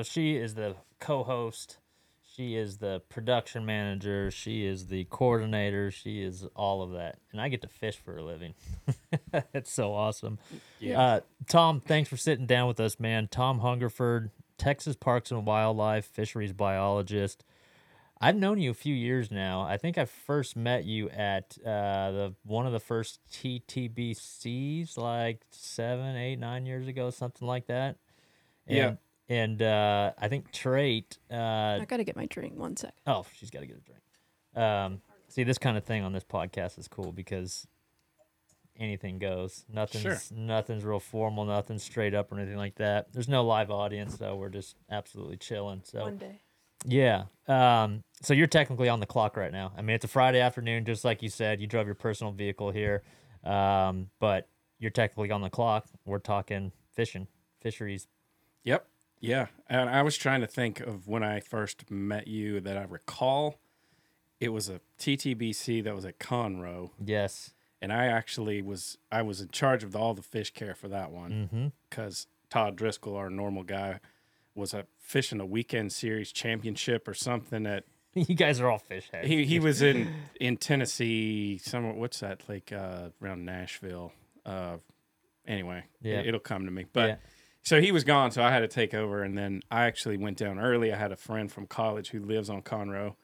so she is the co-host. She is the production manager. She is the coordinator. She is all of that, and I get to fish for a living. it's so awesome. Yeah. Uh, Tom, thanks for sitting down with us, man. Tom Hungerford, Texas Parks and Wildlife fisheries biologist. I've known you a few years now. I think I first met you at uh, the one of the first TTBCs, like seven, eight, nine years ago, something like that. And, Yeah. And uh, I think Trait. Uh, I gotta get my drink. One sec. oh, she's got to get a drink. Um, see, this kind of thing on this podcast is cool because anything goes. Nothing's Sure. nothing's real formal. Nothing's straight up or anything like that. There's no live audience, so we're just absolutely chilling. So One day. yeah. Um, so you're technically on the clock right now. I mean, it's a Friday afternoon, just like you said. You drove your personal vehicle here, um, but you're technically on the clock. We're talking fishing, fisheries. Yep. Yeah. And I was trying to think of when I first met you that I recall. It was a TTBC that was at Conroe, Yes. and I actually was I was in charge of all the fish care for that one Mm-hmm. because Todd Driscoll, our normal guy, was a fishing a weekend series championship or something at you guys are all fish heads. he he was in in Tennessee somewhere what's that like uh around Nashville uh anyway Yeah. it, will come to me but Yeah. So he was gone so I had to take over and then I actually went down early I had a friend from college who lives on Conroe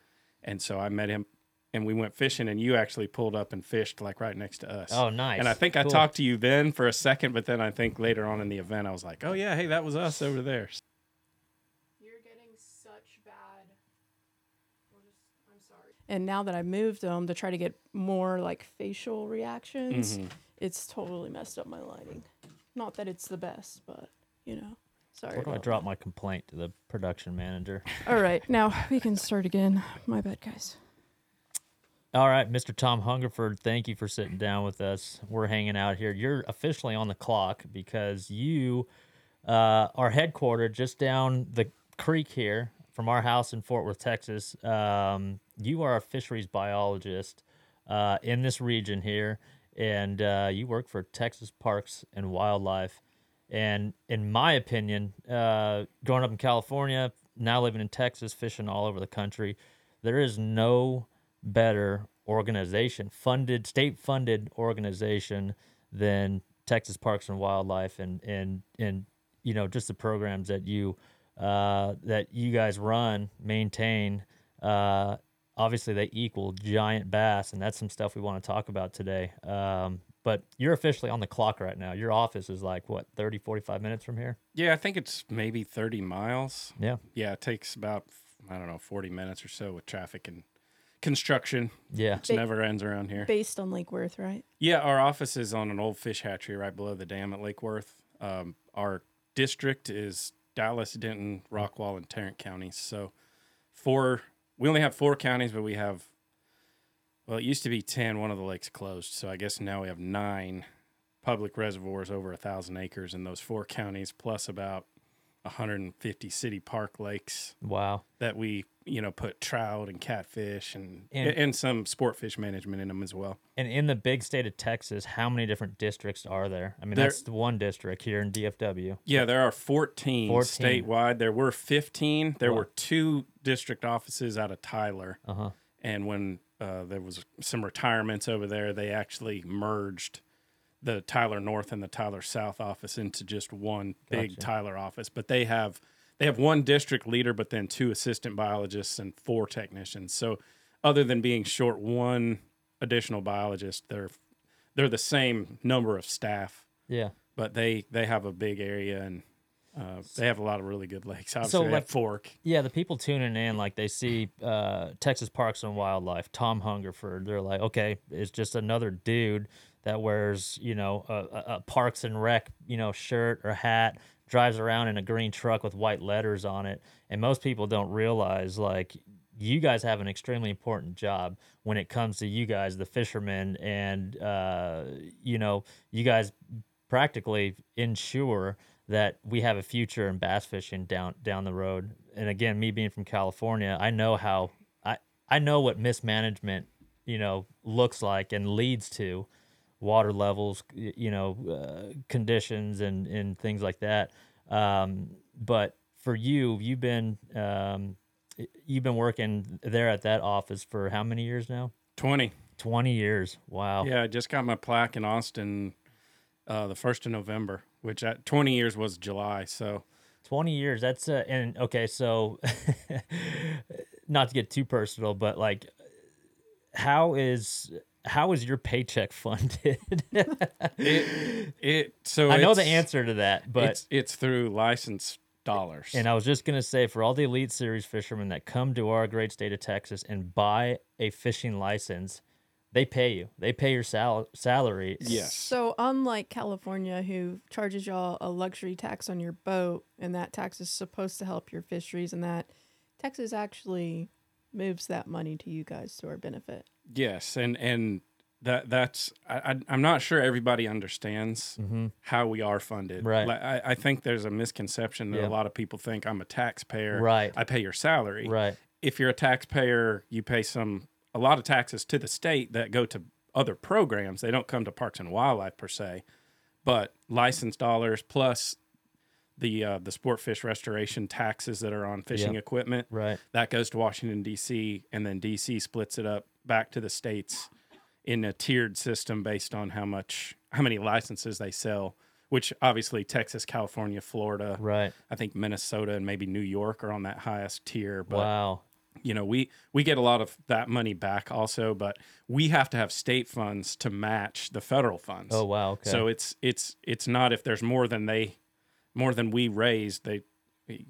and so I met him and we went fishing and you actually pulled up and fished like right next to us oh, nice. and I think I talked to you then for a second but then I think later on in the event I was like oh yeah hey that was us over there You're getting such bad. I'm sorry. And now that I moved them to try to get more like facial reactions, Mhm. it's totally messed up my lighting. Not that it's the best, but you know. Sorry. Where do I about drop my complaint to the production manager? All right, now we can start again. My bad, guys. All right, Mr. Tom Hungerford, thank you for sitting down with us. We're hanging out here. You're officially on the clock because you uh, are headquartered just down the creek here from our house in Fort Worth, Texas. Um, you are a fisheries biologist uh, in this region here, and uh, you work for Texas Parks and Wildlife. And in my opinion, uh, growing up in California, now living in Texas, fishing all over the country, there is no better organization, funded, state funded organization than Texas Parks and Wildlife and and and you know just the programs that you uh, that you guys run, maintain. Uh, obviously, they equal giant bass, and that's some stuff we want to talk about today. Um, but you're officially on the clock right now. Your office is like what 30, 45 minutes from here. yeah I think it's maybe 30 miles Yeah, Yeah, it takes about I don't know forty minutes or so with traffic and construction. yeah. It Ba- never ends around here. Based on Lake Worth, right? Yeah, our office is on an old fish hatchery right below the dam at Lake Worth. Um, our district is Dallas, Denton, Rockwall, and Tarrant counties. So four. We only have four counties, but we have. Well, it used to be ten. One of the lakes closed, so I guess now we have nine public reservoirs over a thousand acres in those four counties, plus about 150 city park lakes Wow. that we you know put trout and catfish and And- and, some sport fish management in them as well. And in the big state of Texas, how many different districts are there? I mean, There- that's the one district here in DFW. Yeah, there are 14, 14. statewide. There were 15. There Wow. were two district offices out of Tyler. Uh huh. And when uh, there was some retirements over there, they actually merged the Tyler North and the Tyler South office into just one big Gotcha. Tyler office. But they have they have one district leader, but then two assistant biologists and four technicians. So other than being short one additional biologist, they're they're the same number of staff Yeah. but they they have a big area and uh, they have a lot of really good lakes. Obviously, they like- have Fork. Yeah, the people tuning in, like they see uh, Texas Parks and Wildlife, Tom Hungerford. They're like, okay, it's just another dude that wears, you know, a, a, a Parks and Rec, you know, shirt or hat, drives around in a green truck with white letters on it. And most people don't realize, like, you guys have an extremely important job when it comes to you guys, the fishermen, and uh, you know, you guys practically ensure that we have a future in bass fishing down down the road. And again, me being from California, I know how I I know what mismanagement, you know, looks like and leads to water levels, you know, uh, conditions and and things like that. Um, but for you, you've been um, you've been working there at that office for how many years now? 20. 20 years. Wow. Yeah, I just got my plaque in Austin uh, the 1st of November, which at 20 years was July. So 20 years. That's uh, and okay, so not to get too personal, but like how is how is your paycheck funded? it, it so I know the answer to that, but it's it's through license dollars. and I was just gonna say for all the elite series fishermen that come to our great state of Texas and buy a fishing license, they pay you. They pay your sal- salary. yes. So unlike California, who charges y'all a luxury tax on your boat, and that tax is supposed to help your fisheries, and that Texas actually moves that money to you guys to our benefit. Yes, and and that that's I, I I'm not sure everybody understands how we are funded. Mm-hmm. Right. Like, I, I think there's a misconception that Yeah. a lot of people think I'm a taxpayer. Right. I pay your salary. Right. If you're a taxpayer, you pay some a lot of taxes to the state that go to other programs. They don't come to Parks and Wildlife per se, but license dollars plus the uh, the sport fish restoration taxes that are on fishing Yep. equipment Right. that goes to Washington D.C. and then D.C. splits it up back to the states in a tiered system based on how much how many licenses they sell. Which obviously Texas, California, Florida, Right. I think Minnesota and maybe New York are on that highest tier. But wow. You know we we get a lot of that money back also, but we have to have state funds to match the federal funds. Oh wow. Okay. So it's it's it's not if there's more than they more than we raise, they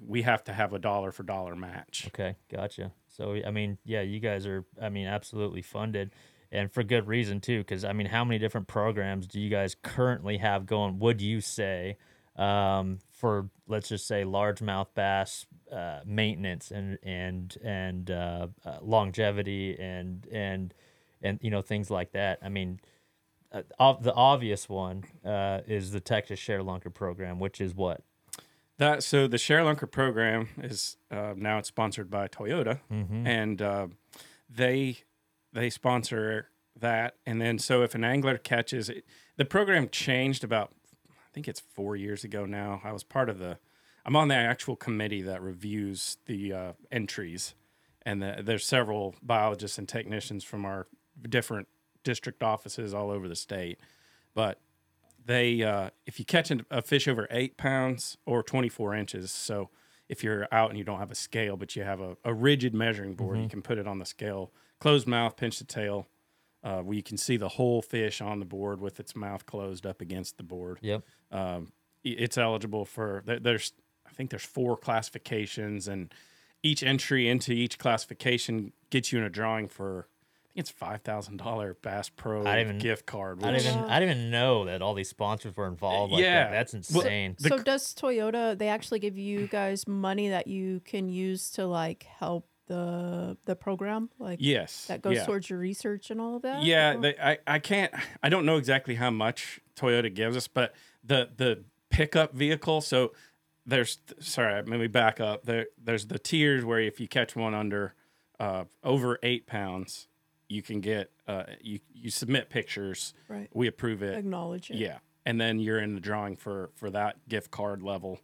we have to have a dollar for dollar match. Okay, gotcha. So I mean, yeah, you guys are I mean absolutely funded and for good reason too cuz I mean, how many different programs do you guys currently have going would you say um, for let's just say largemouth bass uh, maintenance and and and uh, uh, longevity and and and you know things like that. I mean, uh, ob- the obvious one uh, is the Texas Share Lunker program, which is what That so the Share Lunker program is uh, now it's sponsored by Toyota, and uh, they they sponsor that. And then so if an angler catches it, the program changed about think it's four years ago now. I was part of the I'm on the actual committee that reviews the uh, entries, and the, there's several biologists and technicians from our different district offices all over the state, but they uh, if you catch a fish over eight pounds or 24 inches so if you're out and you don't have a scale but you have a, a rigid measuring board you can put it on the scale closed mouth pinch the tail uh, where you can see the whole fish on the board with its mouth closed up against the board Yep. um, it's eligible for there's i think there's four classifications and each entry into each classification gets you in a drawing for i think it's $5000 bass pro I didn't even- gift card I didn't even I didn't even know that all these sponsors were involved like Yeah. that. That's Well, insane. The so does Toyota? They actually give you guys money that you can use to like help the the program, like yes that goes yeah. towards your research and all of that. Yeah, they, I I can't I don't know exactly how much Toyota gives us, but the the pickup vehicle. So there's sorry, let me back up. There there's the tiers where if you catch one under uh, over eight pounds, you can get uh, you you submit pictures. Right. We approve it. acknowledge it. Yeah, and then you're in the drawing for for that gift card level.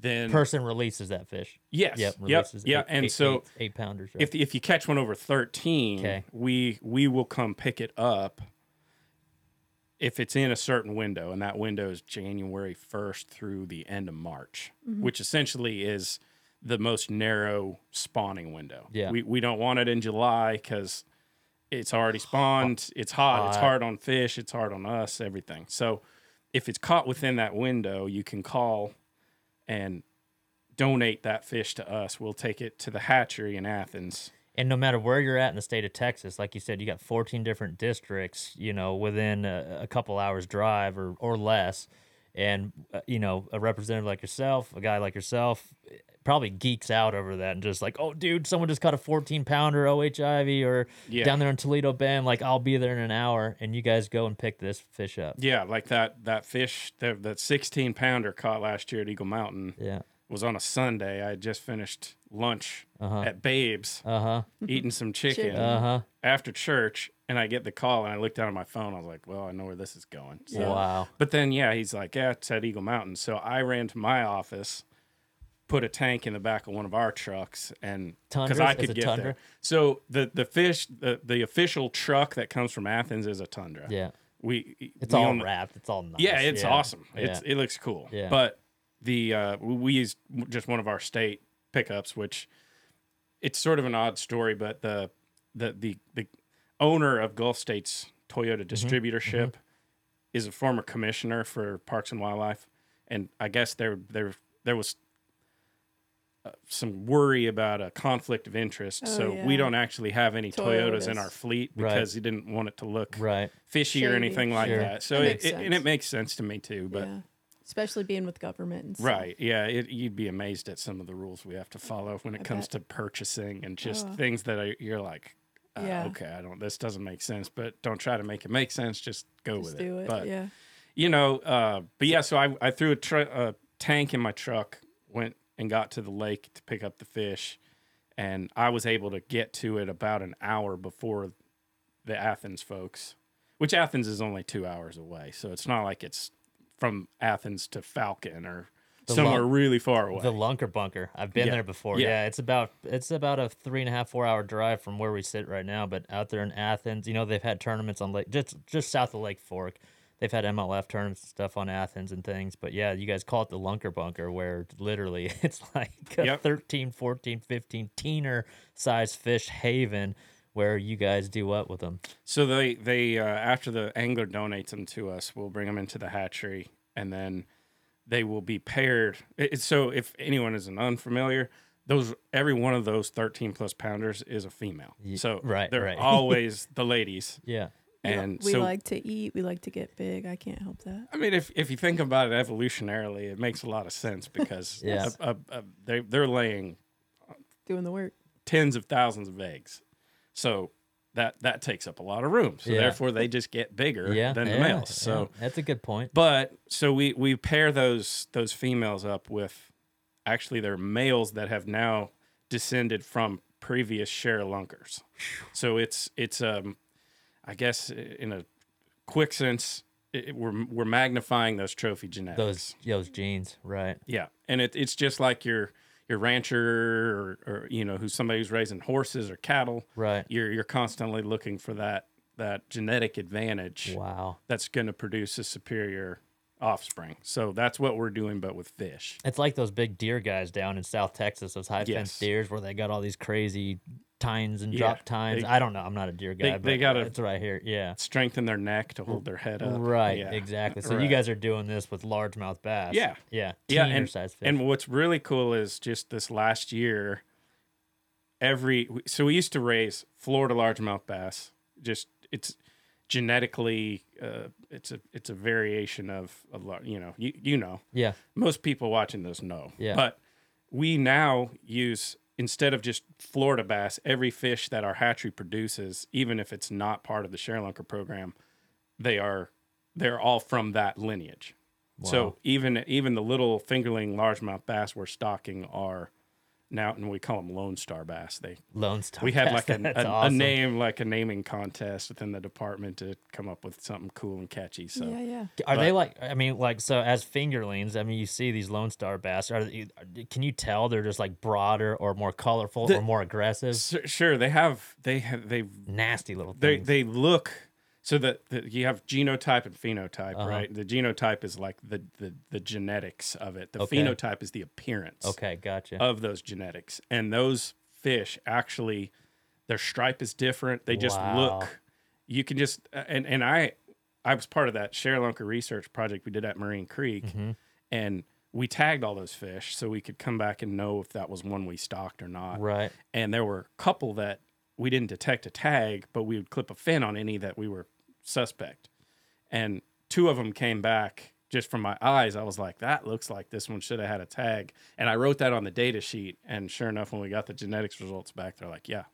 Then Person releases that fish. yes, Yep. yep, Releases yeah, eight- and eight- so eight, eight pounders. Right? if if you catch one over 13 Okay. we we will come pick it up if it's in a certain window and that window is january 1st through the end of march mm-hmm. which essentially is the most narrow spawning window Yeah. we, we don't want it in july because it's already spawned it's hot it's hard on fish it's hard on us everything so if it's caught within that window you can call and donate that fish to us we'll take it to the hatchery in athens and no matter where you're at in the state of Texas, like you said, you got 14 different districts, you know, within a, a couple hours drive or, or less. And, uh, you know, a representative like yourself, a guy like yourself, probably geeks out over that and just like, oh, dude, someone just caught a 14 pounder O.H. Ivie or Yeah. down there in Toledo Bend. Like, I'll be there in an hour. And you guys go and pick this fish up. Yeah, like that that fish that that 16 pounder caught last year at Eagle Mountain Yeah. was on a Sunday. I had just finished lunch at Babes, Uh huh. eating some chicken Chicken. Uh huh. after church, and I get the call and I looked down at my phone. I was like, "Well, I know where this is going." So, Wow. But then, yeah, he's like, "Yeah, it's at Eagle Mountain." So I ran to my office, put a tank in the back of one of our trucks and because I could get Tundra? there. So the the fish the, the official truck that comes from Athens is a Tundra. Yeah. We It's we all own- wrapped. It's all nice. Yeah, it's yeah. awesome. It's Yeah. it looks cool. Yeah. But the uh, we used just one of our state pickups, which it's sort of an odd story, but the the the the owner of Gulf States Toyota Mm-hmm. distributorship is a former commissioner for Parks and Wildlife, and I guess there there there was. Uh, some worry about a conflict of interest, Oh, so we don't actually have any Toyotas in our fleet Right. because he didn't want it to look Right. fishy or anything like Sure. that. So That it, makes it and it sense. makes sense to me too. But yeah. Especially being with government and stuff. right, yeah, it, you'd be amazed at some of the rules we have to follow when it I comes bet. to purchasing and just Oh. things that are, you're like, uh, Yeah. okay, I don't. This doesn't make sense. But don't try to make it make sense. Just go Just with do it. But yeah. you know, uh, but yeah, so I, I threw a, tr- a tank in my truck, went and got to the lake to pick up the fish, and I was able to get to it about an hour before the Athens folks, which Athens is only two hours away, so it's not like it's from Athens to Falcon or The somewhere Lun- really far away. The Lunker Bunker. I've been Yeah. there before. Yeah. Yeah. it's about it's about a three and a half four hour drive from where we sit right now. But out there in Athens, you know, they've had tournaments on Lake just just south of Lake Fork. They've had MLF tournaments and stuff on Athens and things. But yeah, you guys call it the Lunker Bunker, where literally it's like a Yep. 13, 14, 15 teener size fish haven where you guys do what with them? So they they uh, after the angler donates them to us, we'll bring them into the hatchery, and then they will be paired. It, so if anyone isn't unfamiliar, those every one of those thirteen plus pounders is a female. So right, they're right. always the ladies, Yeah. We and we so like to eat. We like to get big. I can't help that. I mean, if if you think about it evolutionarily, it makes a lot of sense because Yeah. a- a- a- they they're laying Doing the work. tens of thousands of eggs, so. That, that takes up a lot of room, so Yeah. therefore they just get bigger Yeah. than the yeah, males. yeah. So that's a good point. But so we we pair those those females up with actually they're males that have now descended from previous share lunkers. So it's it's um I guess in a quick sense it, we're we're magnifying those trophy genetics. Those those genes, right? yeah, and it, it's just like your your rancher or, or you know who's somebody who's raising horses or cattle. Right. You're you're constantly looking for that that genetic advantage Wow. that's going to produce a superior offspring. So that's what we're doing, but with fish. It's like those big deer guys down in South Texas, those high Yes. fence deers where they got all these crazy tines and Yeah, drop tines. they- I don't know. I'm not a deer guy, they- they gotta- it's right here. Yeah. Strengthen their neck to hold their head up. Right, Yeah. exactly. So you guys are doing this with largemouth bass. Yeah. Yeah. Yeah, and, and what's really cool is just this last year, every so we used to raise Florida largemouth bass. Just it's genetically, uh, it's a it's a variation of a lot. You know, you you know, yeah. most people watching this know. Yeah. But we now use instead of just Florida bass, every fish that our hatchery produces, even if it's not part of the Share Lunker program, they are they're all from that lineage. So even even the little fingerling largemouth bass we're stocking are now, and we call them Lone Star bass. They Lone Star. we had bass, like a, a, awesome. a name, like a naming contest within the department to come up with something cool and catchy. So Yeah, yeah. Are they like? I mean, like so as fingerlings. I mean, you see these Lone Star bass. Are can you tell they're just like broader or more colorful The- or more aggressive? Sure they have they have they Nasty little they things. they look so that you have genotype and phenotype, Uh-huh. right? The genotype is like the the the genetics of it. The Okay. phenotype is the appearance okay, gotcha. of those genetics. And those fish actually their stripe is different. They just Wow. look you can just and and I I was part of that Share Lunker research project we did at Marine Creek Mhm. and we tagged all those fish so we could come back and know if that was one we stocked or not Right. and there were a couple that we didn't detect a tag, but we would clip a fin on any that we were suspect. And two of them came back just from my eyes. I was like, that looks like this one should have had a tag. And I wrote that on the data sheet. And sure enough, when we got the genetics results back, they're like, yeah,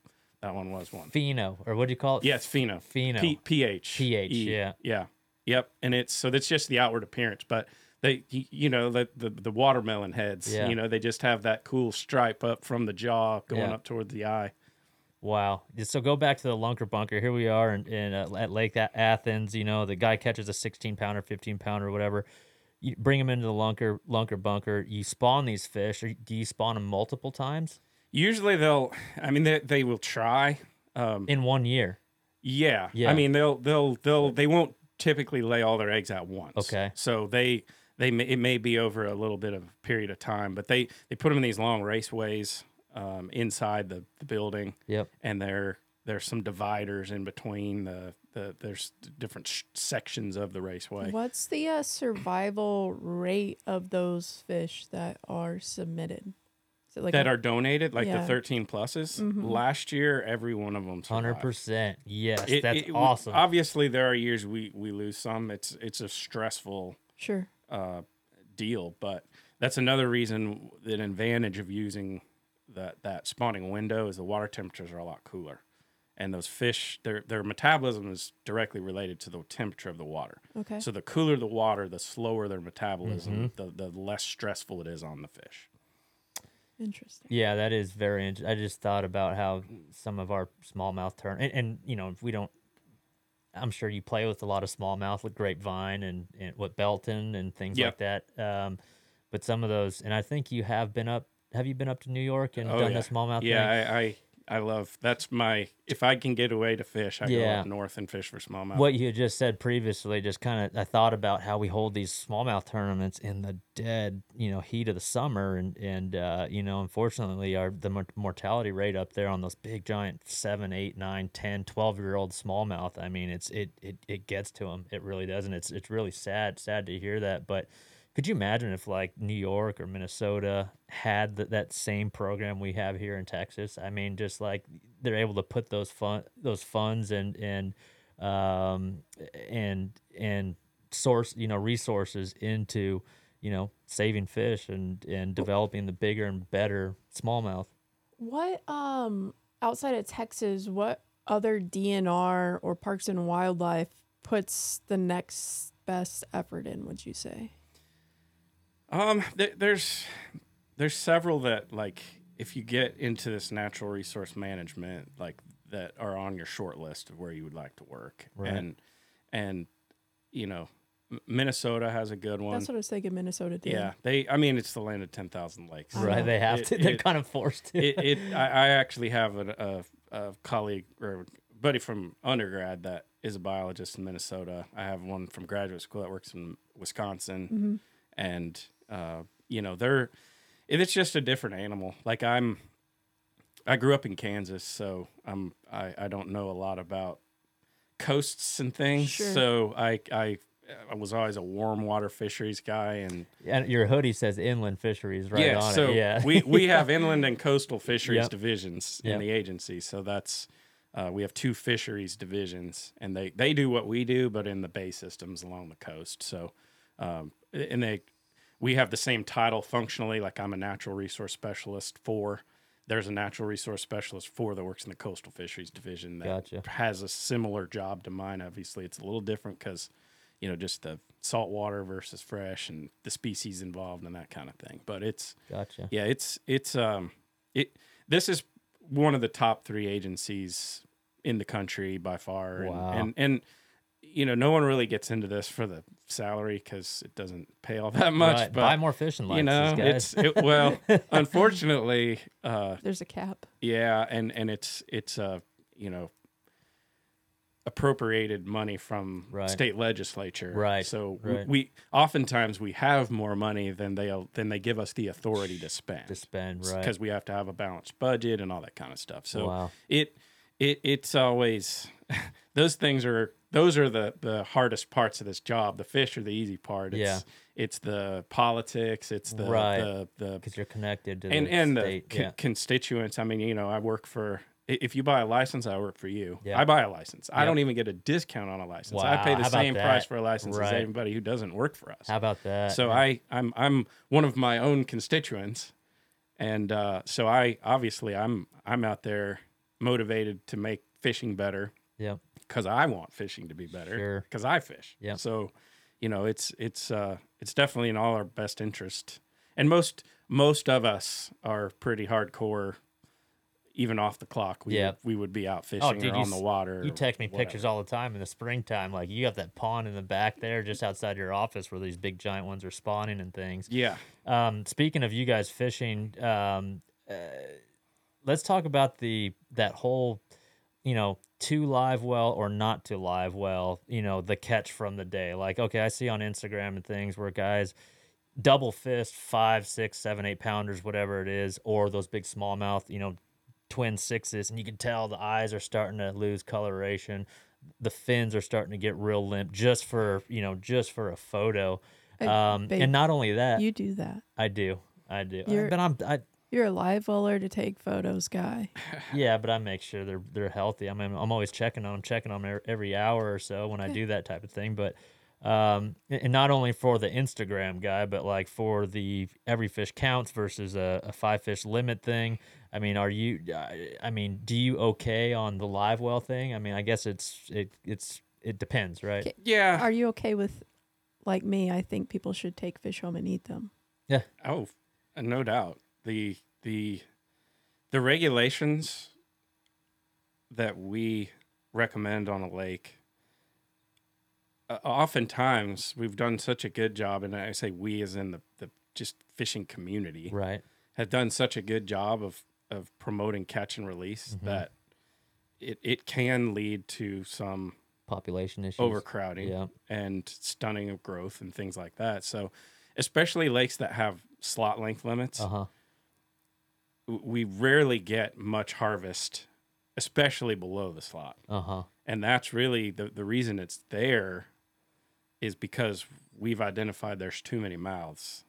that one was one. Pheno, or what do you call it? Yeah, it's pheno. Pheno. P- pH. pH, E. yeah. Yeah. Yep. And it's so that's just the outward appearance, but they, you know, the, the, the watermelon heads, Yeah. you know, they just have that cool stripe up from the jaw going Yeah. up toward the eye. Wow. So go back to the Lunker Bunker. Here we are in, in uh, at Lake Athens. You know, the guy catches a 16 pounder, 15 pounder, whatever. you bring them into the lunker lunker bunker. You spawn these fish, or do you spawn them multiple times Usually they'll. I mean, they they will try. Um, in one year? yeah. Yeah. I mean, they'll they'll they'll they won't typically lay all their eggs at once. Okay. So they they may, it may be over a little bit of a period of time, but they they put them in these long raceways um, inside the, the building. Yep. and there there's some dividers in between the, the there's different sh- sections of the raceway. What's the uh, survival rate of those fish that are submitted? Is like that a- are donated, like Yeah. the 13 pluses. Mhm. Last year, every one of them. Hundred percent. Yes, It- that's it- awesome. Obviously, there are years we we lose some. It's it's a stressful sure. uh, deal, but that's another reason an advantage of using that that spawning window is the water temperatures are a lot cooler, and those fish their their metabolism is directly related to the temperature of the water. Okay. So the cooler the water, the slower their metabolism, Mm-hmm. the the less stressful it is on the fish. Interesting. Yeah, that is very interesting. I just thought about how some of our smallmouth turn, and, and you know, if we don't, I'm sure you play with a lot of smallmouth with grapevine and, and what Belton and things Yep. like that. Um, but some of those, and I think you have been up. Have you been up to New York and Oh, done yeah. the smallmouth thing? Yeah, I, I I love that's my if I can get away to fish, I go up north and fish for smallmouth. what you just said previously just kind of i thought about how we hold these smallmouth tournaments in the dead you know heat of the summer and and uh, you know unfortunately our the mortality rate up there on those big giant 7 8 9 10 12 year old smallmouth i mean it's it, it it gets to them it really does and it's it's really sad sad to hear that but could you imagine if like New York or Minnesota had th- that same program we have here in Texas? I mean, just like they're able to put those fun those funds and and um and and source you know resources into you know saving fish and and developing the bigger and better smallmouth. What um outside of Texas, what other DNR or Parks and Wildlife puts the next best effort in? Would you say? Um, th- there's there's several that like if you get into this natural resource management, like that are on your short list of where you would like to work, Right. and and you know, Minnesota has a good one. That's what I was thinking. Minnesota did. yeah, they. I mean, it's the land of ten thousand lakes. I Right? know. They have It- to. They're it- kind of forced to. it, it I, I actually have a, a, a colleague or buddy from undergrad that is a biologist in Minnesota. I have one from graduate school that works in Wisconsin, Mm-hmm. and uh, you know they're it's just a different animal. Like I'm, I grew up in Kansas, so I'm I, I don't know a lot about coasts and things. Sure. So I I I was always a warm water fisheries guy and and your hoodie says inland fisheries right yeah, on so it. Yeah. we we have inland and coastal fisheries Yep. divisions Yep. in the agency. So that's uh, we have two fisheries divisions, and they they do what we do, but in the bay systems along the coast. So, um, and they we have the same title functionally. Like I'm a natural resource specialist for. There's a natural resource specialist for that works in the coastal fisheries division that Gotcha. has a similar job to mine. Obviously, it's a little different because you know just the saltwater versus fresh and the species involved and that kind of thing. But it's gotcha. yeah, it's it's um it this is one of the top three agencies in the country by far. And Wow. and, and you know, no one really gets into this for the salary because it doesn't pay all that much. Right, But Buy more fishing you know, guys. it's it, well, unfortunately, uh, There's a cap. yeah, and and it's it's uh you know appropriated money from Right. state legislature. Right, So w- right. we oftentimes we have more money than they than they give us the authority to spend to spend right. because we have to have a balanced budget and all that kind of stuff. So Wow. it it it's always those things are those are the the hardest parts of this job. The fish are the easy part. It's, Yeah. It's the politics. It's the Right. the the because you're connected to and the and the state. con- yeah. constituents. I mean, you know, I work for. If you buy a license, I work for you. Yeah. I buy a license. I don't even get a discount on a license. Wow. I pay the same price for a license Right. as anybody who doesn't work for us. How about that? So Yeah. I I'm I'm one of my own constituents, and uh, so I obviously I'm I'm out there motivated to make fishing better Yep. Because I want fishing to be better Sure. because I fish. Yeah. So you know it's it's uh, it's definitely in all our best interest, and most most of us are pretty hardcore. even off the clock, we Yeah. would, we would be out fishing Oh, dude, or on the water. You text me whatever. pictures all the time in the springtime. Like you got that pond in the back there, just outside your office, where these big giant ones are spawning and things. Yeah. Um, speaking of you guys fishing, um, uh, let's talk about the that whole, you know, to live well or not to live well. You know, the catch from the day. Like, okay, I see on Instagram and things where guys double fist five, six, seven, eight pounders, whatever it is, or those big smallmouth, you know, twin sixes, and you can tell the eyes are starting to lose coloration. The fins are starting to get real limp just for you know just for a photo. Hey, Um, babe, and not only that, You do that. I do. I do. You're- but I'm I You're a live weller to take photos guy. yeah, but I make sure they're they're healthy. I mean, I'm always checking on them, checking on them every hour or so when I do that type of thing. But um, and not only for the Instagram guy, but like for the every fish counts versus a, a five fish limit thing. I mean, are you? I- I mean, do you okay on the live well thing? I mean, I guess it's it it's it depends, right? Okay. Yeah. Are you okay with, like me? I think people should take fish home and eat them. Yeah. Oh, uh, no doubt. The the the regulations that we recommend on a lake uh, oftentimes we've done such a good job and I say we as in the, the just fishing community Right. have done such a good job of of promoting catch and release Mhm. that it, it can lead to some Population issues. overcrowding Yeah. and stunning of growth and things like that. So, especially lakes that have slot length limits, Uh huh. w- we rarely get much harvest, especially below the slot. Uh huh. And that's really the, the reason it's there is because we've identified there's too many mouths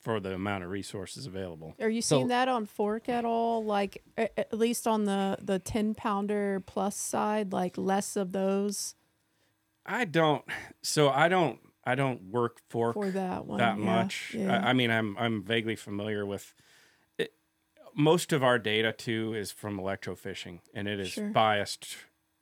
for the amount of resources available. Are you So- seeing that on fork at all? Like at least on the the ten pounder plus side, like less of those I don't, so I don't, I don't work fork for that one. that yeah, much. Yeah. I, I mean, I'm I'm vaguely familiar with it. Most of our data too is from electrofishing, and it is Sure. biased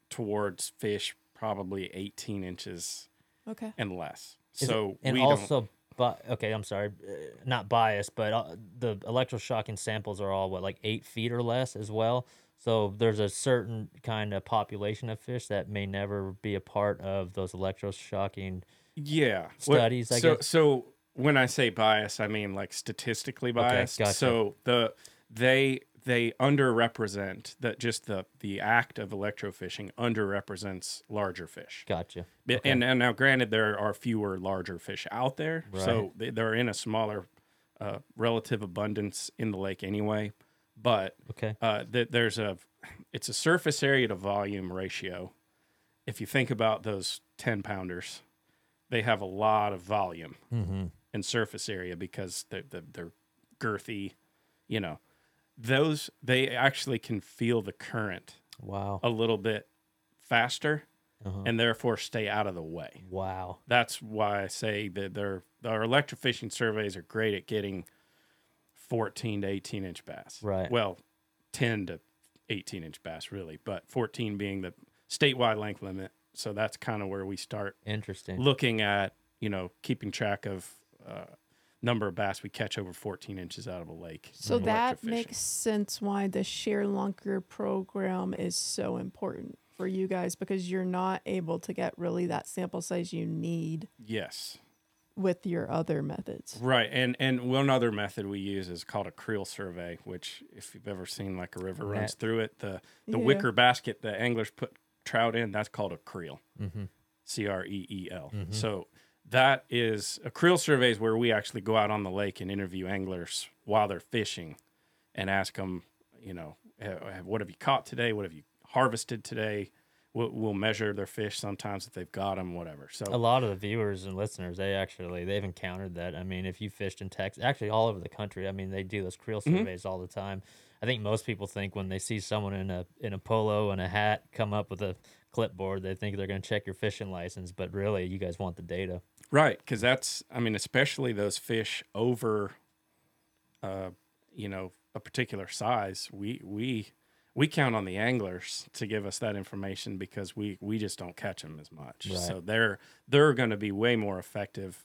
towards fish probably 18 inches okay. and less. Is it- so and we don't. also, but okay, I'm sorry, uh, not biased, but uh, the electroshocking samples are all what like eight feet or less as well. So there's a certain kind of population of fish that may never be a part of those electroshocking. Yeah. Studies, I so, guess. So when I say bias, I mean like statistically biased. gotcha. So the they they underrepresent that just the the act of electrofishing underrepresents larger fish. Gotcha. Okay. And, and now, granted, there are fewer larger fish out there, so Right. they, they're in a smaller uh, relative abundance in the lake anyway. But Okay. uh, th- there's a it's a surface area to volume ratio. If you think about those ten pounders, they have a lot of volume Mm-hmm. and surface area because they're, they're, they're girthy. You know, those they actually can feel the current Wow. a little bit faster Uh-huh. and therefore stay out of the way. Wow. That's why I say that they're, our electrofishing surveys are great at getting 14 to 18 inch bass. Right. Well, 10 to 18 inch bass, really, but 14 being the statewide length limit. So that's kind of where we start Interesting. looking at, you know, keeping track of uh, number of bass we catch over 14 inches out of a lake. So that makes sense why the share lunker program is so important for you guys because you're not able to get really that sample size you need Yes. with your other methods. Right, and and one other method we use is called a creel survey, which if you've ever seen like a river runs Net. through it, the the Yeah. wicker basket that anglers put trout in, that's called a creel, Mm-hmm. C R E E L. Mhm. So that is a creel survey is where we actually go out on the lake and interview anglers while they're fishing, and ask them, you know, what have you caught today? What have you harvested today? We'll, we'll measure their fish sometimes if they've got them, whatever. So A lot of the viewers and listeners, they actually they've encountered that. I mean, if you fished in Texas, actually all over the country, I mean, they do those creel Mhm. surveys all the time. I think most people think when they see someone in a in a polo and a hat come up with a clipboard, they think they're going to check your fishing license, but really, you guys want the data. Right, because that's I mean, especially those fish over, uh, you know, a particular size. We we we count on the anglers to give us that information because we we just don't catch them as much. Right. So they're they're going to be way more effective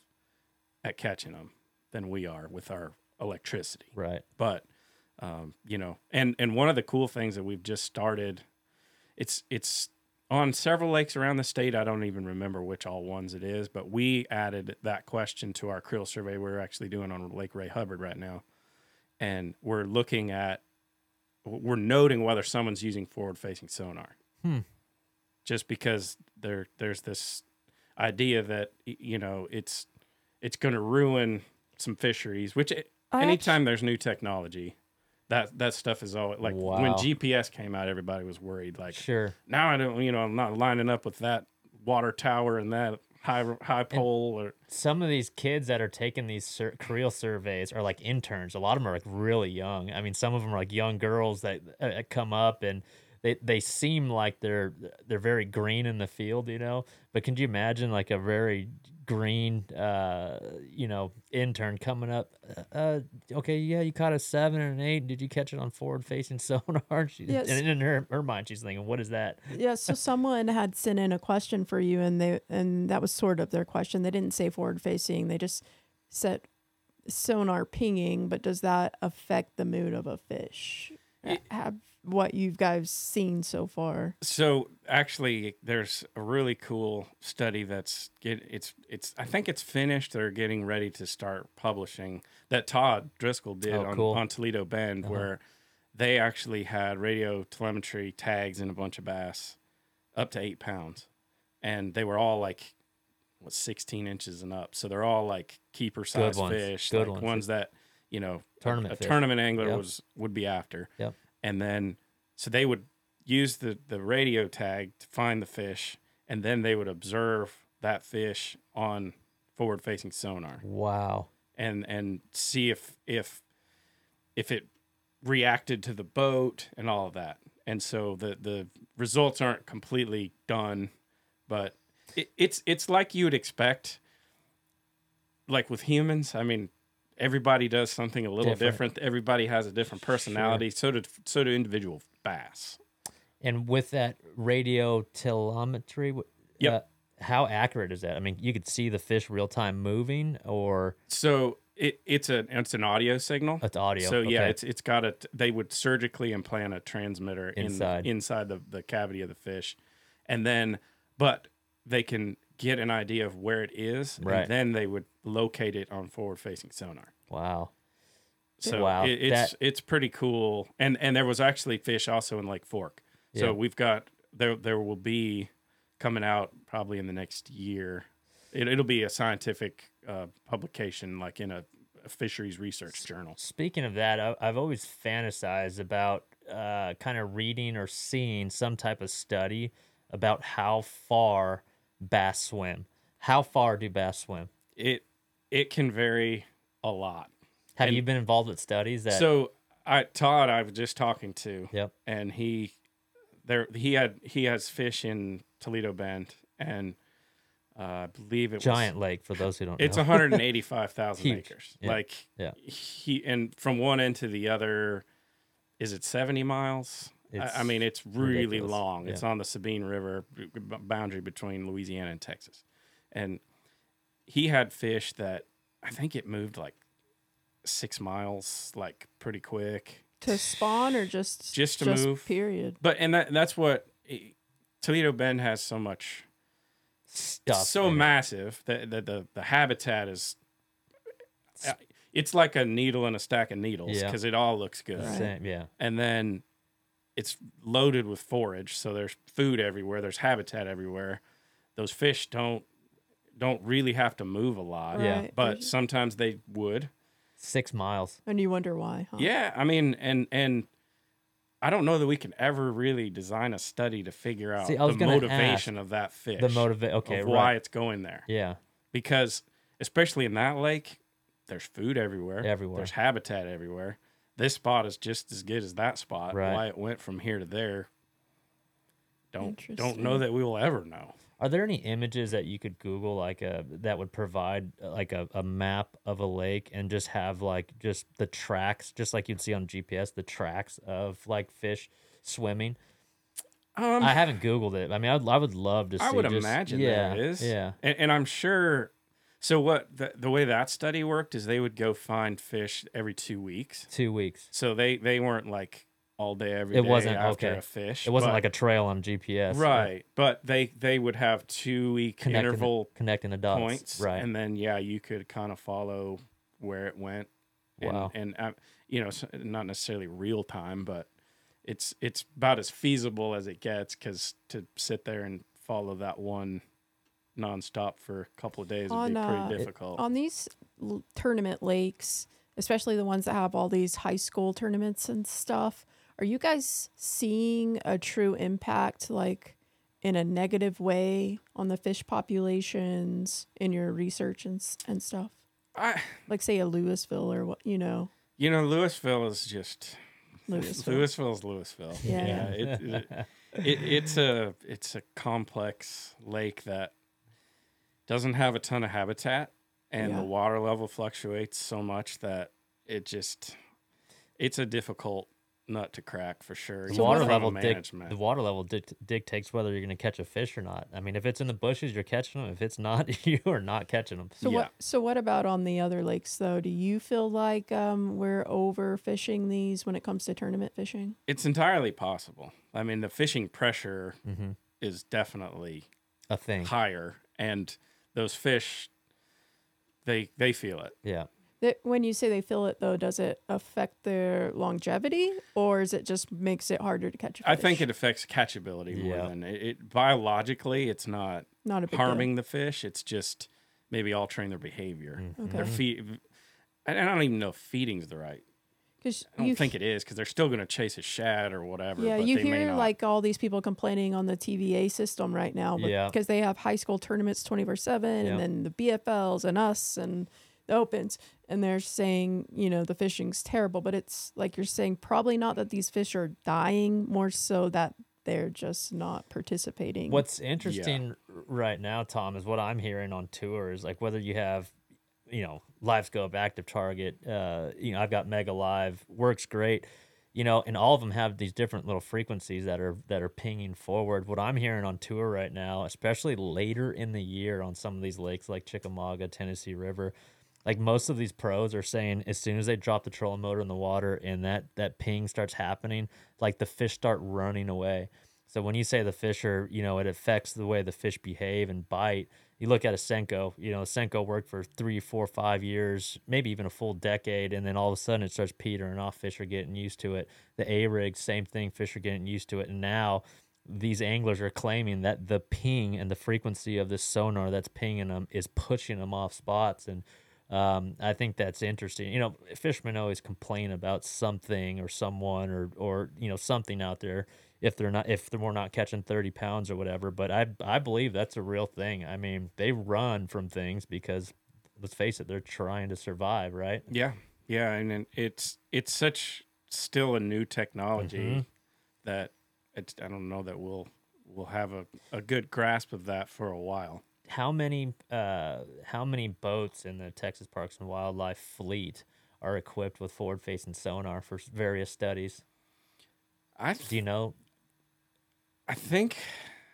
at catching them than we are with our electricity. Right. But um, you know, and and one of the cool things that we've just started, it's it's on several lakes around the state. I don't even remember which all ones it is, but we added that question to our creel survey we're actually doing on Lake Ray Hubbard right now, and we're looking at we're noting whether someone's using forward facing sonar. Hmm. Just because there there's this idea that you know it's it's going to ruin some fisheries, which it, I anytime there's new technology, that that stuff is always like when GPS came out, everybody was worried. Like Sure. now I don't, you know, I'm not lining up with that water tower and that high high pole or Some of these kids that are taking these sur- creel surveys are like interns. A lot of them are like really young. I mean, some of them are like young girls that uh, come up and they, they seem like they're they're very green in the field, you know. But can you imagine like a very green, uh, you know, intern coming up? Uh, uh, okay, yeah, you caught a seven and an eight. Did you catch it on forward facing sonar? She, Yes. And in her, her mind, she's thinking, what is that? yeah, so someone had sent in a question for you, and they and that was sort of their question. They didn't say forward facing; they just said sonar pinging. But does that affect the mood of a fish? It- Have what you've guys seen so far? So actually, there's a really cool study that's get it's it's I think it's finished. They're getting ready to start publishing that Todd Driscoll did Oh, on, cool. on Toledo Bend, Uh-huh. where they actually had radio telemetry tags in a bunch of bass up to eight pounds, and they were all like what 16 inches and up. So they're all like keeper size fish, Good like ones. that you know a- Tournament a, fish. tournament angler Yep. was would be after Yep. And then so they would use the the radio tag to find the fish and then they would observe that fish on forward facing sonar. Wow. and and see if if if it reacted to the boat and all of that. And so the the results aren't completely done but it, it's it's like you would expect like with humans. I mean everybody does something a little Different. different, everybody has a different personality so do so do individual bass And with that radio telemetry, Yep. uh, how accurate is that? I mean, you could see the fish real time moving, or so it, it's a it's an audio signal it's audio. So yeah, Okay. it's it's got a. They would surgically implant a transmitter Inside. in, inside the the cavity of the fish, and then but they can get an idea of where it is, Right. and then they would locate it on forward facing sonar. wow. So Wow, it, it's that- it's pretty cool, and and there was actually fish also in Lake Fork. So Yeah. we've got there there will be coming out probably in the next year. It, it'll be a scientific uh, publication, like in a, a fisheries research journal. Speaking of that, I, I've always fantasized about uh, kind of reading or seeing some type of study about how far bass swim. How far do bass swim? It it can vary a lot. Have And- you been involved with studies that? So I Todd I was just talking to, yep. and he there he had he has fish in Toledo Bend, and uh, I believe it Giant was lake for those who don't know, it's 185,000 acres. Yeah. Like Yeah. he and from one end to the other, is it 70 miles? I, I mean, it's really ridiculous. long. It's on the Sabine River b- b- boundary between Louisiana and Texas, and he had fish that I think it moved like six miles, like pretty quick. To spawn or just Just to move. Period. But and that that's what eh, Toledo Bend has so much Stuff so in massive that the, the the habitat is uh, it's like a needle in a stack of needles Yeah. because it all looks good Right. Same, yeah. and then it's loaded with forage so there's food everywhere there's habitat everywhere those fish don't don't really have to move a lot Yeah. Right. but sometimes they would Six miles. And you wonder why, huh? yeah i mean and and i don't know that we can ever really design a study to figure out See, the motivation of that fish The motivate. Okay, of right. why it's going there Yeah. because especially in that lake there's food everywhere Everywhere. there's habitat everywhere this spot is just as good as that spot Right. why it went from here to there don't don't know that we will ever know Are there any images that you could Google like a that would provide uh, like a, a map of a lake and just have like just the tracks, just like you'd see on GPS, the tracks of like fish swimming? um I haven't Googled it. I mean, I'd, I would love to see. I would just- imagine yeah, there is Yeah. and, and i'm sure So what the, the way that study worked is they would go find fish every two weeks. Two weeks. So they they weren't like all day every day It wasn't- after okay. a fish. It wasn't but- like a trail on GPS. right, but they they would have two week Connecting the- interval connecting the dots. points, Right. And then yeah, you could kind of follow where it went. And, Wow. And uh, you know, not necessarily real time, but it's it's about as feasible as it gets because to sit there and follow that one nonstop for a couple of days would be pretty uh, it- difficult. on these l- tournament lakes, especially the ones that have all these high school tournaments and stuff, are you guys seeing a true impact, like in a negative way, on the fish populations in your research and and stuff? I, Like, say a Lewisville or what, you know, you know, Lewisville is just Lewisville. Lewisville's Lewisville. Yeah. it, it, it, it's a it's a complex lake that doesn't have a ton of habitat, and Yeah. the water level fluctuates so much that it just it's a difficult nut to crack for sure. The water from level dic- management. the water level dict- dictates whether you're going to catch a fish or not. I mean, if it's in the bushes, you're catching them. If it's not, you are not catching them. So Yeah. what? So what about on the other lakes though? Do you feel like um, we're overfishing these when it comes to tournament fishing? it's entirely possible. I mean, the fishing pressure Mm-hmm. is definitely A thing. higher, and those fish they they feel it. Yeah. That when you say they feel it though, does it affect their longevity or is it just makes it harder to catch a fish? I think it affects catchability more Yeah. than it, it biologically. It's not not a big harming the fish. It's just maybe altering their behavior. Mm-hmm. Deal. Their Okay. feed. I I don't even know if feeding's the right. Because I don't you think it is because they're still going to chase a shad or whatever. yeah, but you they may hear not. like all these people complaining on the TVA system right now, Yeah. because they have high school tournaments twenty four seven, and then the BFLs and us and the opens, and they're saying you know the fishing's terrible, but it's like you're saying probably not that these fish are dying, more so that they're just not participating. What's interesting r- right now, Tom, is what I'm hearing on tours. Like whether you have, you know, LiveScope, Active Target. Uh, you know, I've got Mega Live, works great. You know, and all of them have these different little frequencies that are that are pinging forward. What I'm hearing on tour right now, especially later in the year on some of these lakes like Chickamauga, Tennessee River, like most of these pros are saying as soon as they drop the trolling motor in the water and that that ping starts happening like the fish start running away so when you say the fish are you know it affects the way the fish behave and bite you look at a senko you know a senko worked for three four five years maybe even a full decade and then all of a sudden it starts petering off fish are getting used to it the a rig same thing fish are getting used to it and now these anglers are claiming that the ping and the frequency of this sonar that's pinging them is pushing them off spots and um, I think that's interesting. You know, fishermen always complain about something or someone or or you know something out there if they're not if they're not catching thirty pounds or whatever. But I I believe that's a real thing. I mean, they run from things because let's face it, they're trying to survive, right? Yeah, yeah, and then it's it's such still a new technology Mhm. that it's, I don't know that we'll we'll have a, a good grasp of that for a while. How many uh how many boats in the Texas Parks and Wildlife fleet are equipped with forward facing sonar for various studies? I Do you know? I think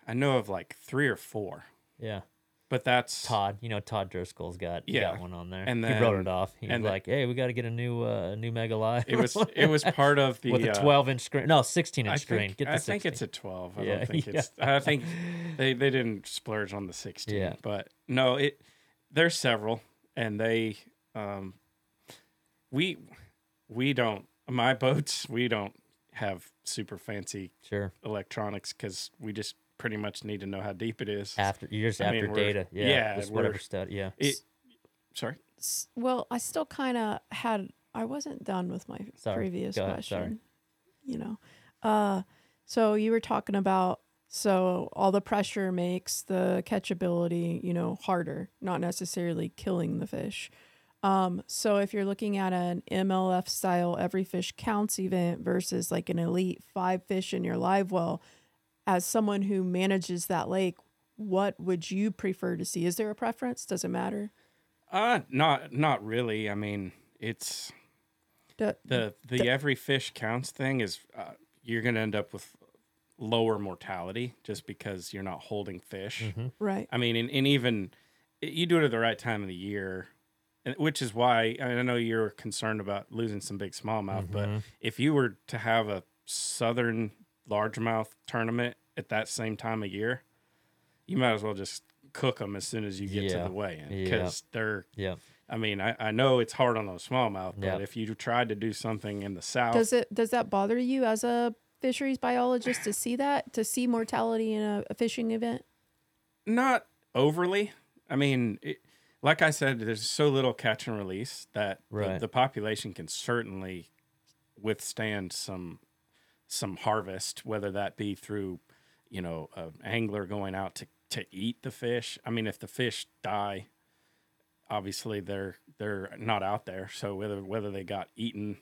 I know of like three or four, Yeah. but that's Todd, you know Todd Driscoll's got he got Yeah. one on there. And he wrote then- it off. He was and like, "Hey, we got to get a new uh, new Mega Live." it was it was part of the with a uh, 12 inch screen. No, 16 inch I screen. think, Get the I 16. think it's a 12. I Yeah, don't think yeah. it's I think they they didn't splurge on the 16. Yeah. But no, it there's several and they um we we don't my boats, we don't have super fancy sure. electronics cuz we just pretty much need to know how deep it is. After you're I after mean, data. Yeah. yeah, Just whatever study. Yeah. It sorry. Well, I still kind of had. I wasn't done with my Sorry. previous Go ahead. question. Sorry. You know, uh, so you were talking about so all the pressure makes the catchability, you know, harder, not necessarily killing the fish. Um, so if you're looking at an MLF style every fish counts event versus like an elite five fish in your live well, as someone who manages that lake, what would you prefer to see? Is there a preference? Does it matter? Uh not not really. I mean, it's Do- the the every fish counts thing is uh, you're going to end up with lower mortality just because you're not holding fish. Mm-hmm. right. I mean, and, and even you do it at the right time of the year, and which is why I know you're concerned about losing some big smallmouth. But Mhm. if you were to have a southern largemouth tournament at that same time of year, you might as well just cook them as soon as you get Yeah. to the weigh-in Yeah. because they're. Yeah. I mean, I, I know it's hard on those smallmouth, but Yeah. if you tried to do something in the south, Does it does that bother you as a fisheries biologist to see that to see mortality in a, a fishing event? not overly. I mean, it, like I said, there's so little catch and release that the- the, population can certainly withstand some some harvest, whether that be through, you know, an angler going out to, to eat the fish. I mean, if the fish die, obviously they're they're not out there. So whether whether they got eaten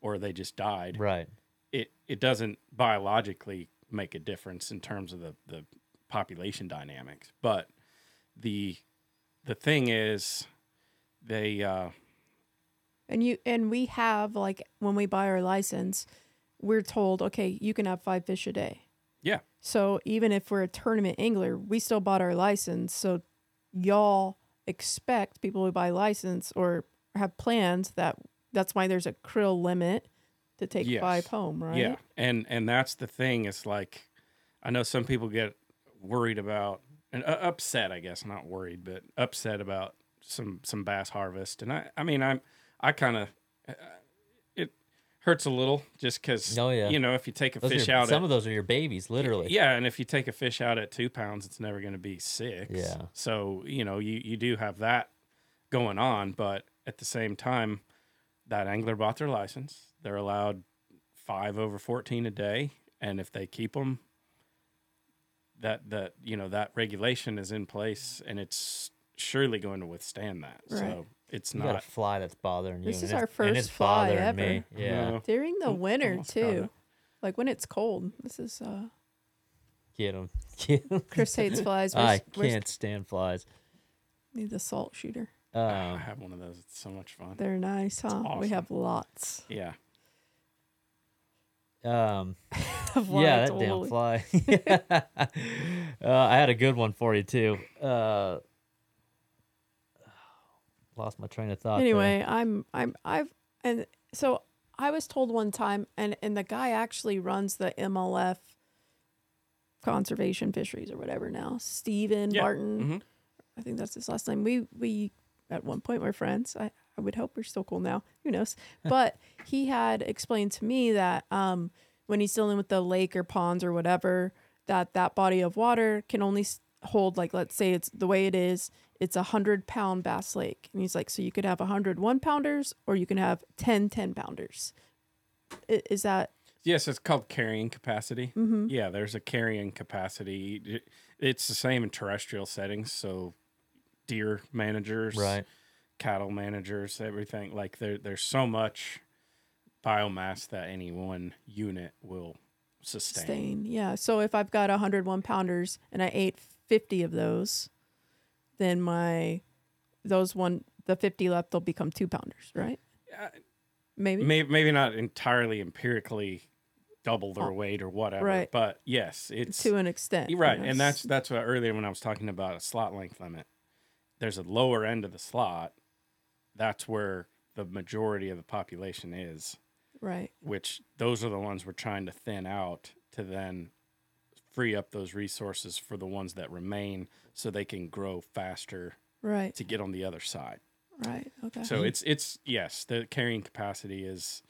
or they just died, Right. it it doesn't biologically make a difference in terms of the the population dynamics but the the thing is they uh And you and we have like when we buy our license, we're told, okay, you can have five fish a day. yeah So even if we're a tournament angler, we still bought our license. So y'all expect people who buy license or have plans that that's why there's a creel limit to take Yes. five home, right? yeah and and that's the thing it's like i know some people get worried about and uh, upset i guess not worried but upset about some some bass harvest and i i mean i'm i kind of uh, it hurts a little just because Oh, yeah. you know if you take a Those fish your- out some at, of those are your babies, literally. Yeah, and if you take a fish out at two pounds, it's never going to be six. Yeah. So you know you you do have that going on, but at the same time, that angler bought their license. They're allowed five over fourteen a day, and if they keep them, that that you know that regulation is in place, and it's surely going to withstand that. Right. So it's You got a fly that's bothering you. This is it's- our and it's first fly bothering me. ever. Yeah. No. During the winter too. Like when it's cold. This is uh Get them. Get 'em. Chris hates flies. Where's, I can't stand flies. need the salt shooter. I Um, have one of those. It's so much fun. They're nice, huh? We have lots Yeah. Um, yeah, that damn fly. uh, I had a good one for you too. Uh, lost my train of thought. there. anyway i'm i'm i've and so i was told one time and and the guy actually runs the mlf conservation fisheries or whatever now Stephen Yeah. barton Mhm. i think that's his last name we we at one point were friends i i would hope we're still cool now who knows but he had explained to me that um when he's dealing with the lake or ponds or whatever that that body of water can only hold like let's say it's the way it is it's a hundred pound bass lake and he's like so you could have a hundred one pounders or you can have 10 10 pounders is that Yes, it's called carrying capacity. Mhm. Yeah, there's a carrying capacity. It's the same in terrestrial settings. So, deer managers, right? Cattle managers, everything like there. There's so much biomass that any one unit will sustain. stain yeah so if i've got a hundred one pounders and i ate 50 of those then my those one the 50 left they'll become two pounders right Uh, maybe Maybe maybe not entirely empirically double their Oh, weight or whatever, right. but yes, it's to an extent right, and that's that's what earlier when I was talking about a slot length limit. There's a lower end of the slot. That's where the majority of the population is, right which those are the ones we're trying to thin out to then free up those resources for the ones that remain so they can grow faster right to get on the other side. right okay So it's it's yes, the carrying capacity is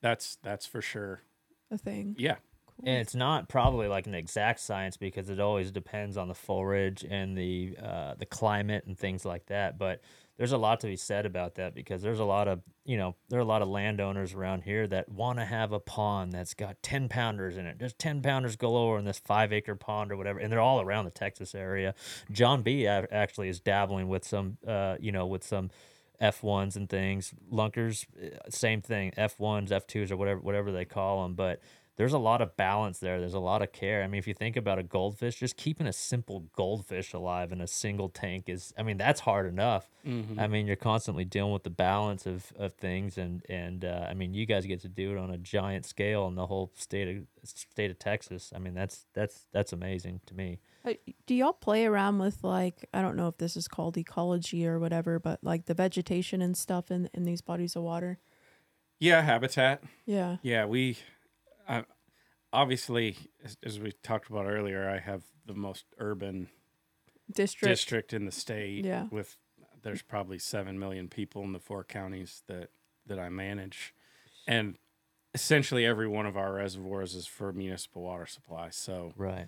that's that's for sure. a thing Yeah. cool. And it's not probably like an exact science because it always depends on the forage and the uh, the climate and things like that. But there's a lot to be said about that because there's a lot of you know there are a lot of landowners around here that want to have a pond that's got ten pounders in it. There's ten pounders galore in this five acre pond or whatever, and they're all around the Texas area. John b actually is dabbling with some uh, you know with some. F1s and things, lunkers, uh, same thing, F1s, F2s, or whatever whatever they call them. But there's a lot of balance there. There's a lot of care. I mean, if you think about a goldfish, just keeping a simple goldfish alive in a single tank is, I mean, that's hard enough. Mm-hmm. I mean, you're constantly dealing with the balance of, of things, and and uh, I mean, you guys get to do it on a giant scale in the whole state of state of Texas. I mean, that's that's that's amazing to me. Do y'all play around with like I don't know if this is called ecology or whatever, but like the vegetation and stuff in in these bodies of water? Yeah, habitat. Yeah. Yeah, we uh, obviously, as, as we talked about earlier, I have the most urban District. district in the state. Yeah. With there's probably seven million people in the four counties that that I manage, and essentially every one of our reservoirs is for municipal water supply. So Right.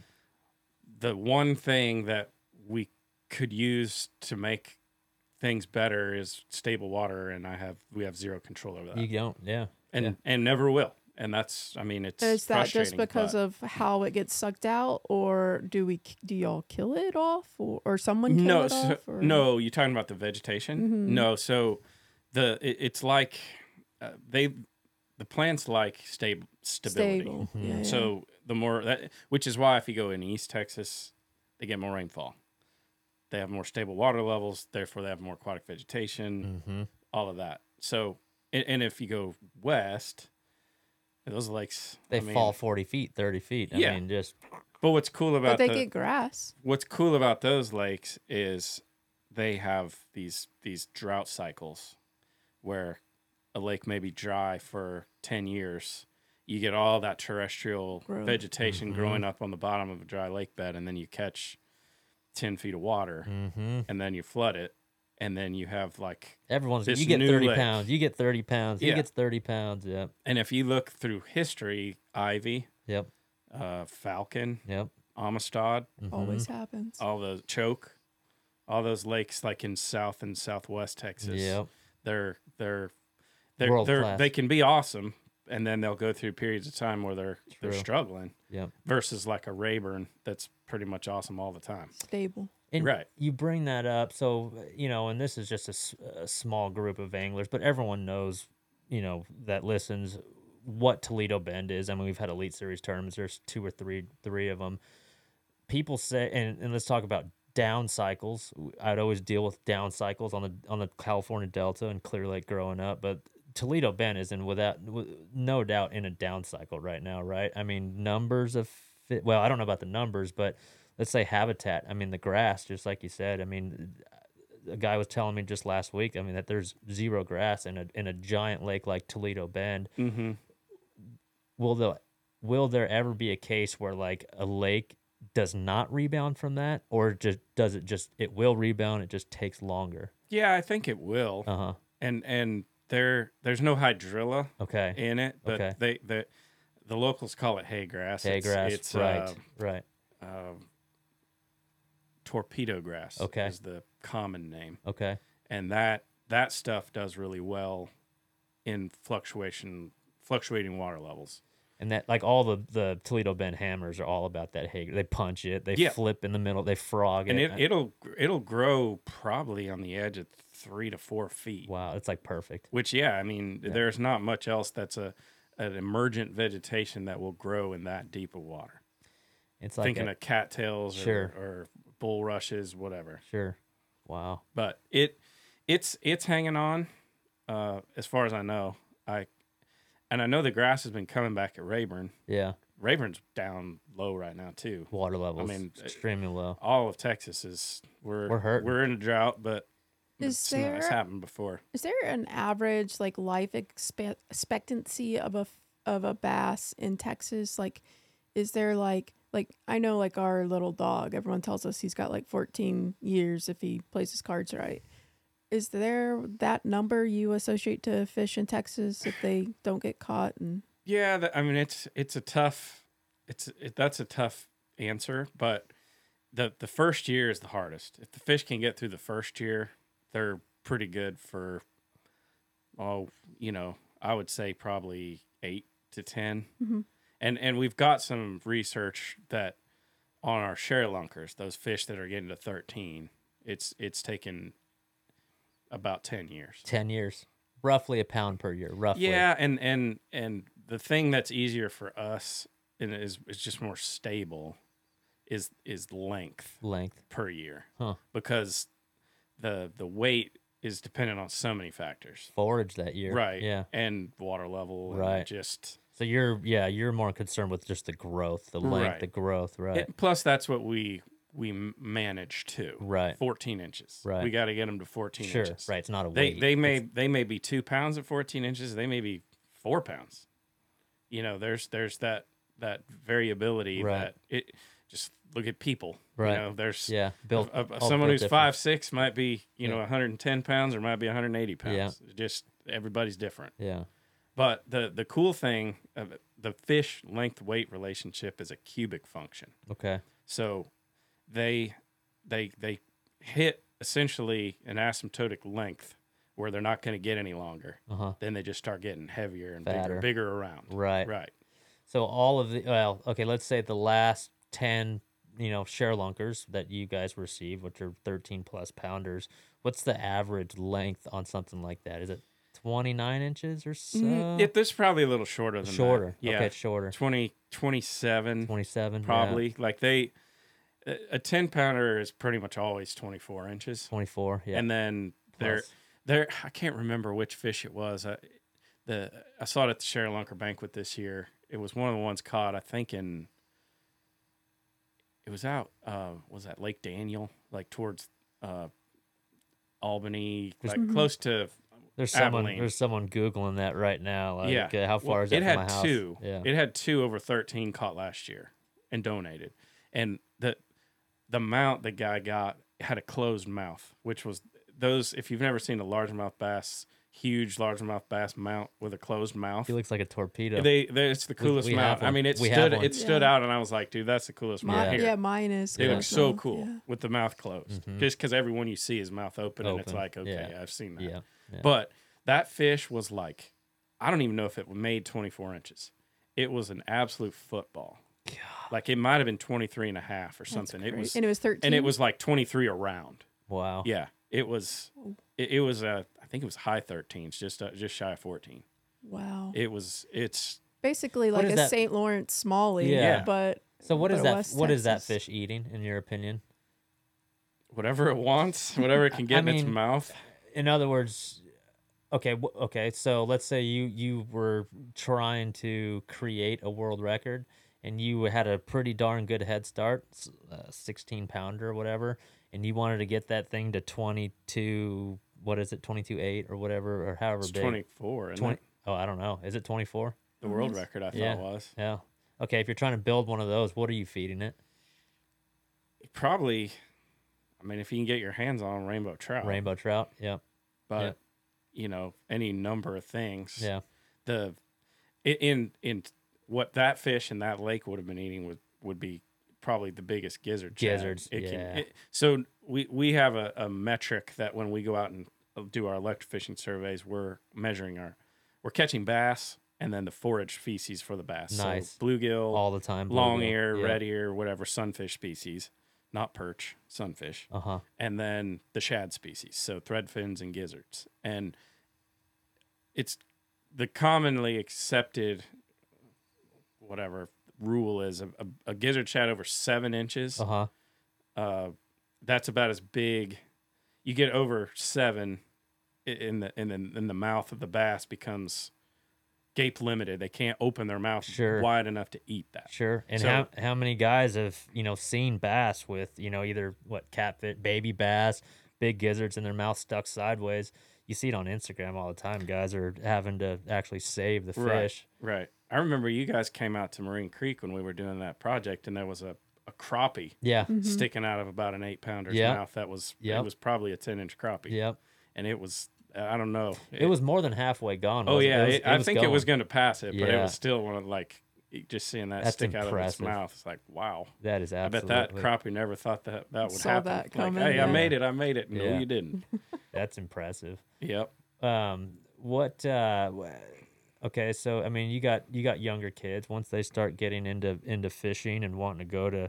the one thing that we could use to make things better is stable water, and I have we have zero control over that, You don't. Yeah. and yeah. and never will. And that's, I mean, it's Is that just because but- of how it gets sucked out, or do we do y'all kill it off, or, or someone kill no, it so, off? Or? no, you're talking about the vegetation. Mhm. No, so the it, it's like uh, they the plants like stable stability. stable. Mhm. Yeah, yeah. So the more that, which is why if you go in East Texas, they get more rainfall. They have more stable water levels, therefore they have more aquatic vegetation, Mm-hmm. all of that. So, and, and if you go west, those lakes They I mean- fall forty feet, thirty feet. I Yeah. mean, just But what's cool about but they the, get grass. what's cool about those lakes is they have these these drought cycles where a lake may be dry for 10 years you get all that terrestrial Growth. vegetation Mhm. growing up on the bottom of a dry lake bed and then you catch 10 feet of water mm-hmm. and then you flood it and then you have like everyone's. This You get new thirty lake. pounds. You get thirty pounds. He Yeah. gets thirty pounds. Yep. and if you look through history Ivie Yep. uh, falcon Yep. amistad mhm. Always happens. all those choke all those lakes like in south and southwest texas Yep. they're they're they're, they're they can be awesome and then they'll go through periods of time where they're they're struggling Yep. versus like a Rayburn that's pretty much awesome all the time. Stable. And Right. you bring that up, so you know, and this is just a s- a, small group of anglers, but everyone knows, you know, that listens what Toledo Bend is. I mean, we've had Elite Series tournaments. There's two or three, three of them. People say, and, and let's talk about down cycles. I'd always deal with down cycles on the on the California Delta and Clear Lake growing up, but Toledo Bend is in without with, no doubt in a down cycle right now, right? I mean, numbers of well, I don't know about the numbers, but let's say habitat. I mean, the grass, just like you said. I mean, a guy was telling me just last week. I mean, that there's zero grass in a in a giant lake like Toledo Bend. Mm-hmm. Will the will there ever be a case where like a lake does not rebound from that, or just does it just it will rebound? It just takes longer. Yeah, I think it will. Uh huh. And and there there's no hydrilla Okay. in it, but Okay. they the the locals call it hay grass. Hay It's- grass. It's right. uh, right. uh, torpedo grass. Okay. is the common name, Okay. and that that stuff does really well in fluctuation fluctuating water levels. And that like all the the Toledo Bend hammers are all about that hay. They punch it. They Yeah. flip in the middle. They frog and it. it, it'll it'll grow probably on the edge of three to four feet. wow, it's like perfect. Which yeah, I mean, Yeah. there's not much else that's a an emergent vegetation that will grow in that deep of water. It's like Thinking a- of cattails or, Sure. Or bulrushes, whatever. sure. Wow. But it it's it's hanging on, uh, as far as I know. I and I know the grass has been coming back at Rayburn. Yeah. Rayburn's down low right now too. Water levels. I mean, extremely low. All of Texas is we're We're hurting. We're in a drought, but Is it's, not- it's happened before. Is there an average like life expe- expectancy of a of a bass in Texas? Like, is there like like I know like our little dog. Everyone tells us he's got like 14 years if he plays his cards right. Is there that number you associate to fish in Texas if they don't get caught? And Yeah, that, I mean it's it's a tough it's it, that's a tough answer, but the the first year is the hardest. If the fish can get through the first year, they're pretty good for oh, you know, I would say probably 8 to 10. Mhm. And and we've got some research that on our share lunkers, those fish that are getting to 13, it's it's taken about 10 years. Ten years. Roughly a pound per year. Roughly. Yeah, and and and the thing that's easier for us and is is just more stable is is length Length. per year Huh. because the the weight is dependent on so many factors Forage that year. right Yeah. and water level and Right. just So you're yeah you're more concerned with just the growth, the length, Right. the growth, right? it- plus that's what we we m- manage too Right. 14 inches Right. we got to get them to 14 Sure. inches Right. It's not a they weight. they may they may be two pounds at 14 inches they may be four pounds you know there's there's that that variability Right. that it just look at people Right. you know there's yeah. Built a- a- all someone built who's different. five six might be you know Yeah. 110 pounds or might be 180 pounds Yeah. Just everybody's different Yeah. But the the cool thing it, the fish length weight relationship is a cubic function Okay. so they they they hit essentially an asymptotic length where they're not going to get any longer. Uh huh. Then they just start getting heavier and Fatter. bigger, bigger around. Right. Right. So all of the well, okay, let's say the last ten, you know, share lunkers that you guys receive, which are thirteen plus pounders. What's the average length on something like that? Is it twenty nine inches or so? Mm, it, this is probably a little shorter than that. shorter. Yeah. Okay, it's shorter. 20, 27 Twenty seven. probably. Like they, a a 10 pounder is pretty much always 24 inches. Twenty four. Yeah. And then they're, plus. there I can't remember which fish it was. I, the I saw it at the Share Lunker banquet this year. It was one of the ones caught, I think in it was out uh was that Lake Daniel, like towards uh Albany, like Mhm. close to There's someone Abilene. there's someone googling that right now. Like, yeah. uh, how far Well, is that it from had my house? two. Yeah. It had two over 13 caught last year and donated. And the the mount the guy got had a closed mouth, which was those if you've never seen a largemouth bass, huge largemouth bass mount with a closed mouth. he looks like a torpedo. They, they it's the coolest we mount. I mean, it We stood one. it stood Yeah. out, and I was like, dude, that's the coolest mount My, here. yeah, mine is. They Yeah. look so cool yeah. with the mouth closed. Mhm. Just because everyone you see is mouth open, and it's like, okay, yeah. I've seen that. Yeah. yeah. But that fish was like, I don't even know if it made 24 inches. It was an absolute football. Like it might have been 23 and a half or something. It was, and it was 13. and it was like 23 around. wow. Yeah. It was, it, it was a, I think it was high 13s, just, uh, just shy of 14. wow. It was, it's, Basically like a St. Lawrence Smalley. Yeah. But So what is that? West What is that fish eating, in your opinion? whatever it wants, whatever it can get I in its mouth. In other words okay okay so let's say you you were trying to create a world record and you had a pretty darn good head start s- uh, 16 pounder or whatever and you wanted to get that thing to 22 what is it 22 8 or whatever or however It's big 24. And 20 oh i don't know is it 24 the world Yes. record, I thought Yeah. was. yeah okay if you're trying to build one of those what are you feeding it Probably, I mean, if you can get your hands on rainbow trout. rainbow trout yeah but Yeah. you know any number of things yeah the in in what that fish in that lake would have been eating would would be probably the biggest gizzard. Gizzards, It can- yeah. it- so we we have a, a metric that when we go out and uh, do our electrofishing surveys we're measuring our we're catching bass and then the forage species for the bass Nice. so bluegill all the time long ear yeah. red ear whatever sunfish species not perch sunfish uh-huh and then the shad species, so thread fins and gizzards. And it's the commonly accepted whatever rule is a, a, a gizzard shad over seven inches. uh-huh Uh, that's about as big. You get over seven in the in the in the mouth of the bass becomes gape limited. They can't open their mouth Sure. wide enough to eat that. Sure. And So- how how many guys have you know seen bass with you know either what catfish, baby bass, big gizzards in their mouth stuck sideways? You see it on Instagram all the time. Guys are having to actually save the fish. Right. I remember you guys came out to Marine Creek when we were doing that project, and there was a, a crappie Yeah. Mhm. sticking out of about an eight pounder's Yeah. mouth. That was Yep. it was probably a ten inch crappie, Yep. and it was I don't know. It, was more than halfway gone. oh yeah, it? was, it- I think it was going. going to pass it, but it was still one of like just seeing that That's stick out of its mouth. It's like wow. That is absolutely. I bet that crappie never thought that that would Saw happen. that like, coming, hey, I made it. I made it. No, Yeah. you didn't. That's impressive. yep. um what uh okay so i mean you got you got younger kids once they start getting into into fishing and wanting to go to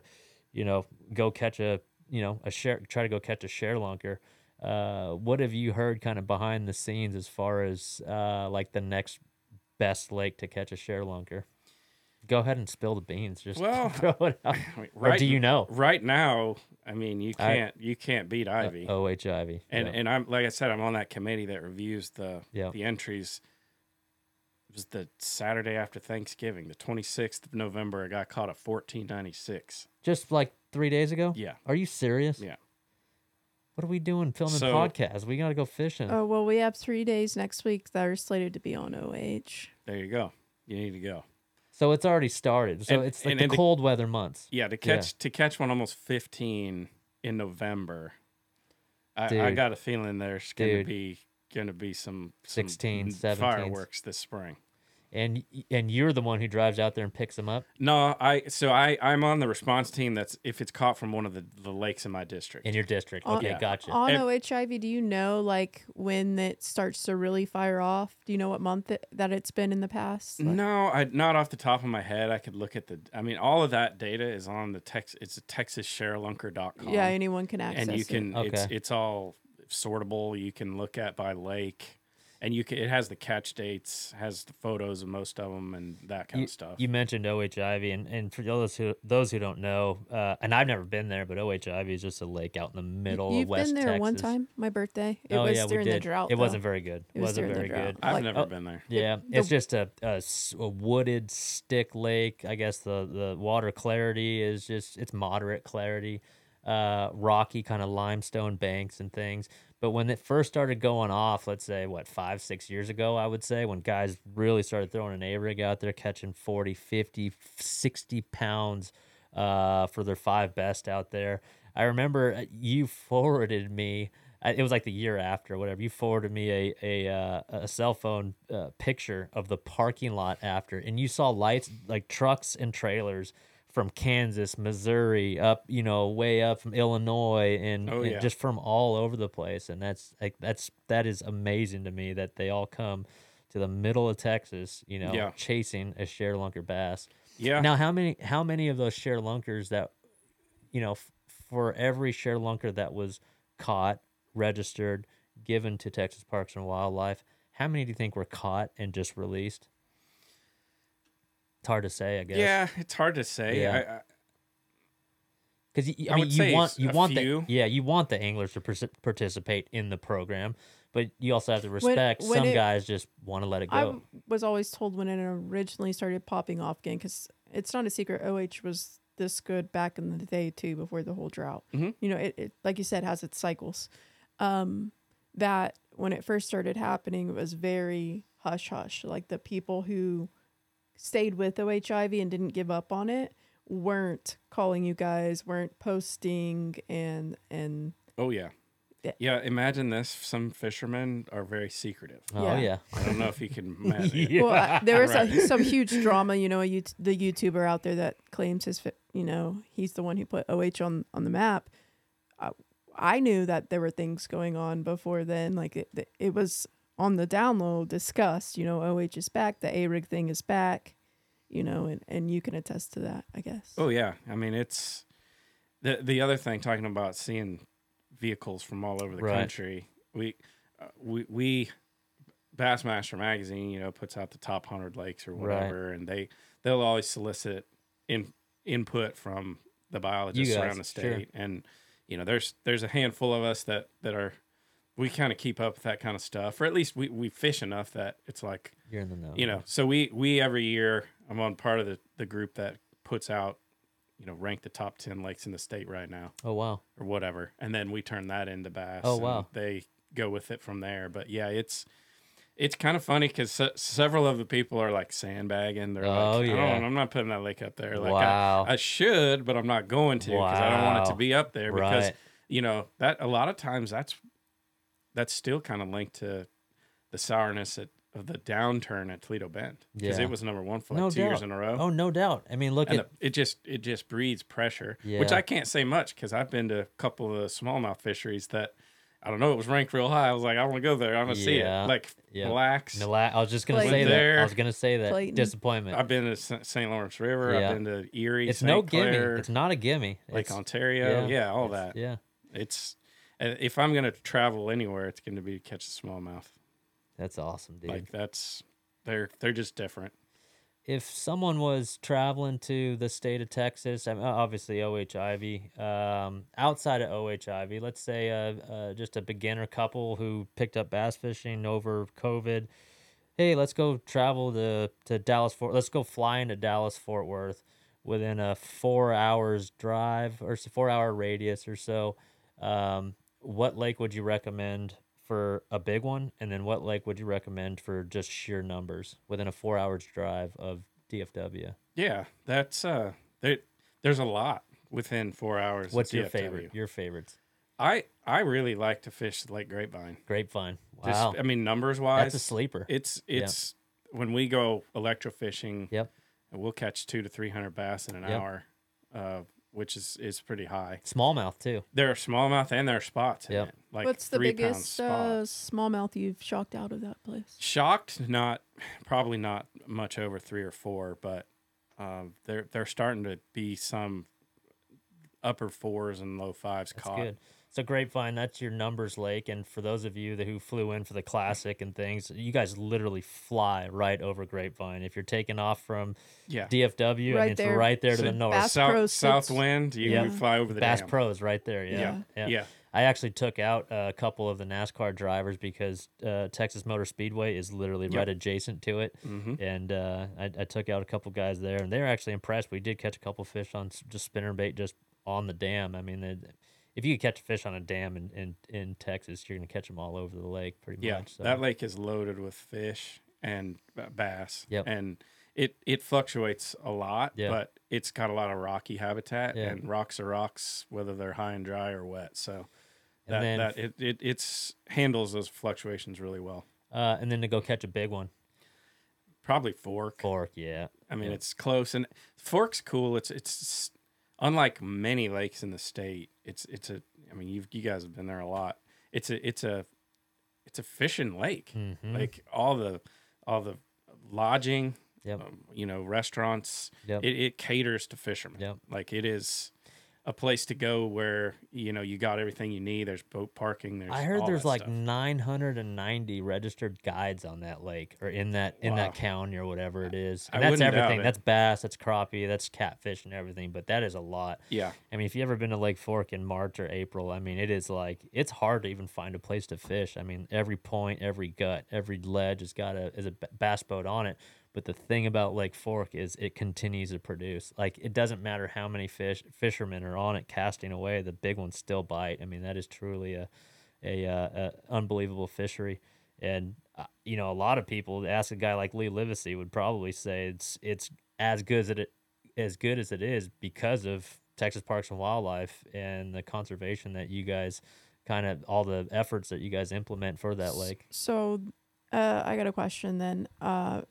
you know go catch a you know a share try to go catch a share lunker uh what have you heard kind of behind the scenes as far as uh like the next best lake to catch a share-lunker? Go ahead and spill the beans. Just Well, throw it out. I mean, Or do you know? Right now, I mean, you can't you can't beat Ivie. Oh, Ivie. and yeah. and I'm like I said, I'm on that committee that reviews the Yeah. the entries. It was the Saturday after Thanksgiving, the 26th of November. I got caught at 1496. just like three days ago. Yeah, Are you serious? yeah. What are we doing filming So- podcasts? We gotta go fishing. Oh well, we have three days next week that are slated to be on OH. There you go. You need to go. so it's already started. So And- it's like and the in the- cold weather months. Yeah, to Yeah. catch to catch one almost 15 in November. I, I got a feeling there's going to be going to be some, some 16, n- 17s. fireworks this spring. And and you're the one who drives out there and picks them up. No, I so I I'm on the response team. That's if it's caught from one of the, the lakes in my district. in your district. On- Okay, Yeah. gotcha. On And- O.H. Ivie, do you know like when it starts to really fire off? Do you know what month it, that it's been in the past? Like- no, I not off the top of my head. I could look at the. I mean, all of that data is on the text. It's a TexasShareLunker.com. yeah, anyone can access it. and you it. can. It's Okay. it's all sortable. You can look at by lake, and you can. It has the catch dates, has the photos of most of them, and that kind you, of stuff. you mentioned O.H. Ivie, and, and for those who those who don't know, uh, and I've never been there, but O.H. Ivie is just a lake out in the Y- middle You've of West been there Texas. one time, my birthday. It oh was yeah, during we the did. drought. It though. wasn't very good. It was wasn't during the very drought. good. I've like- never oh, been there. Yeah, the- it's just a a wooded stick lake. I guess the the water clarity is just it's moderate clarity, uh, rocky kind of limestone banks and things. But when it first started going off, let's say what five six years ago, I would say when guys really started throwing an A rig out there, catching 40, 50, 60 pounds uh, for their five best out there. I remember uh, you forwarded me it was like the year after, whatever. You forwarded me a a uh, a cell phone uh, picture of the parking lot after, and you saw lights like trucks and trailers from Kansas, Missouri, up you know way up from Illinois, and, Oh, and just from all over the place. And that's like that's that is amazing to me that they all come to the middle of Texas, you know, Yeah. chasing a share lunker bass. Yeah. Now, how many how many of those share lunkers that you know f- for every share lunker that was caught, registered, given to Texas Parks and Wildlife, how many do you think were caught and just released? It's hard to say, I guess. Yeah, it's hard to say. Yeah. I, I, because I, I mean, you want you want few. the yeah you want the anglers to partic- participate in the program, but you also have to respect when some it- guys just want to let it go. I was always told when it originally started popping off again, because it's not a secret. OH was this good back in the day too, before the whole drought. Mhm. You know, it, it like you said has its cycles. Um, that when it first started happening, it was very hush hush. Like the people who stayed with O.H. Ivie and didn't give up on it weren't calling you guys, weren't posting, and and oh yeah. Yeah. Yeah, imagine this. Some fishermen are very secretive. oh yeah. yeah, I don't know if you can imagine. yeah. Well, I, there was Right. a, some huge drama. You know, a, the YouTuber out there that claims his, fi- you know, he's the one who put OH on on the map. Uh, I knew that there were things going on before then. Like it, it was on the download discussed. You know, OH is back. The A rig thing is back. You know, and and you can attest to that. I guess. Oh yeah, I mean it's the the other thing talking about seeing vehicles from all over the Right. country. We uh, we we Bassmaster magazine, you know, puts out the top hundred lakes or Right. whatever, and they they'll always solicit in input from the biologists guys, around the sure. state, and you know, there's there's a handful of us that that are we kind of keep up with that kind of stuff, or at least we we fish enough that it's like You're in the know. you know so we we every year i'm on part of the the group that puts out you know rank the top 10 lakes in the state right now Oh wow. or whatever and then we turn that into bass Oh, and wow. they go with it from there but yeah it's it's kind of funny because se- several of the people are like sandbagging they're Oh, like yeah. I'm not putting that lake up there like Wow. I, I should but i'm not going to because i don't want it to be up there because Right. you know that a lot of times that's that's still kind of linked to the sourness at, of the downturn at Toledo Bend because Yeah. it was number one for like No two years in a row. Oh no doubt. I mean, look and at it, it just it just breeds pressure, which I can't say much because I've been to a couple of the smallmouth fisheries that I don't know it was ranked real high. I was like, I want to go there. I want to see it. Like Yeah. relax. Mila- I was just gonna Clayton. say that. I was gonna say that. Clayton. Disappointment. I've been to St. St. Lawrence River. Yeah. I've been to Erie. it's St. no Clair, gimme. It's not a gimme. Lake It's- Ontario. Yeah, all it's- that. Yeah, It's uh, if I'm gonna travel anywhere, it's going to be to catch a smallmouth. that's awesome, dude. Like that's They're they're just different. if someone was traveling to the state of Texas, I mean, obviously O.H. Ivie, um, outside of O.H. Ivie, let's say uh, uh, just a beginner couple who picked up bass fishing over COVID. Hey, let's go travel to, to Dallas Fort. Let's go fly into Dallas Fort Worth within a four hours drive or four hour radius or so. Um, what lake would you recommend for a big one, and then what lake would you recommend for just sheer numbers within a four hours drive of DFW? Yeah, that's uh, there. There's a lot within four hours. What's your DFW. favorite? Your favorites? I I really like to fish Lake Grapevine. Grapevine. Just, Wow, I mean, numbers wise, that's a sleeper. it's it's when we go electrofishing, Yep. we'll catch two to three hundred bass in an Yep. hour, uh, which is is pretty high. Smallmouth too. There are smallmouth and there are spots. in Yep. it, like What's the three biggest uh, spots. smallmouth you've shocked out of that place? Shocked, not probably not much over three or four, but um, they're they're starting to be some upper fours and low fives That's caught. good. So Grapevine, that's your numbers lake, and for those of you that who flew in for the classic and things, you guys literally fly right over Grapevine. If you're taking off from Yeah, DFW, I Right mean, it's there. right there to So the north. Bass south Pro south wind, you, Yeah. you fly over the Bass dam. Pros right there. Yeah. Yeah. yeah. yeah. I actually took out a couple of the NASCAR drivers because uh, Texas Motor Speedway is literally Yep. right adjacent to it, hmm and uh, I, I took out a couple guys there, and they were actually impressed. We did catch a couple fish on just spinner bait just on the dam. I mean, they, if you could catch a fish on a dam in, in, in Texas, you're gonna catch them all over the lake, pretty Yeah, much. So. that lake is loaded with fish and bass. Yep. and it it fluctuates a lot, Yeah. but it's got a lot of rocky habitat, Yeah. and rocks are rocks, whether they're high and dry or wet. So And that then that it, it it's handles those fluctuations really well. uh, and then to go catch a big one, Probably fork. fork, yeah, I mean, yeah. it's close, and fork's cool. It's it's unlike many lakes in the state. It's it's a. I mean, you you guys have been there a lot. It's a it's a it's a fishing lake. Mhm. Like all the all the lodging, Yep. um, you know, restaurants. Yep. It, it caters to fishermen. Yep. Like it is a place to go where you know you got everything you need. There's boat parking. There's I heard there's like stuff. 990 registered guides on that lake or in that in Wow. that county or whatever it is. I And that's wouldn't doubt everything. That's bass, that's crappie, that's catfish and everything. But that is a lot. yeah. I mean, if you ever been to Lake Fork in March or April, I mean, it is like it's hard to even find a place to fish. I mean, every point, every gut, every ledge has got a is a bass boat on it. But the thing about Lake Fork is it continues to produce. Like it doesn't matter how many fish fishermen are on it casting away, the big ones still bite. I mean, that is truly a a, uh, a unbelievable fishery. And uh, you know, a lot of people ask a guy like Lee Livesey would probably say it's it's as good as it as good as it is because of Texas Parks and Wildlife and the conservation that you guys kind of all the efforts that you guys implement for that lake. So, uh, I got a question then. Uh,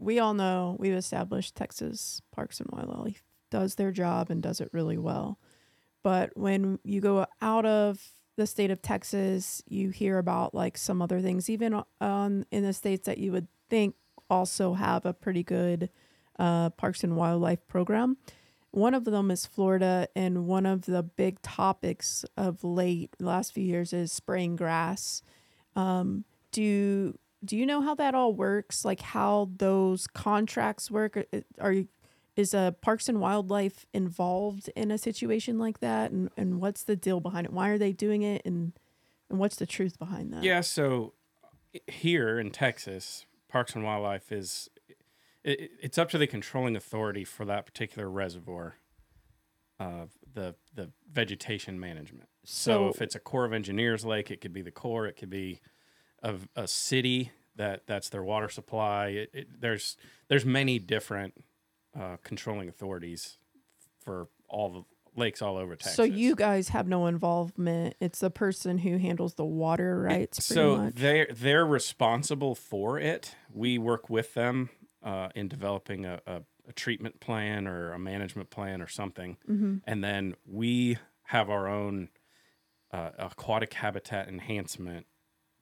we all know we've established Texas Parks and Wildlife does their job and does it really well. But when you go out of the state of Texas, you hear about like some other things, even on in the states that you would think also have a pretty good uh, Parks and Wildlife program. One of them is Florida, and one of the big topics of late last few years is spraying grass. Um, do do you know how that all works? Like how those contracts work? Are, you is a Parks and Wildlife involved in a situation like that? And and what's the deal behind it? Why are they doing it? And and what's the truth behind that? Yeah, so here in Texas, Parks and Wildlife is it, it's up to the controlling authority for that particular reservoir, of the the vegetation management. So, So- if it's a Corps of Engineers lake, it could be the Corps. It could be a, a city that that's their water supply. It, it, there's there's many different uh, controlling authorities for all the lakes all over Texas. So you guys have no involvement. It's the person who handles the water rights. So they're they're responsible for it. We work with them uh, in developing a, a, a treatment plan or a management plan or something, Mm-hmm. and then we have our own uh, aquatic habitat enhancement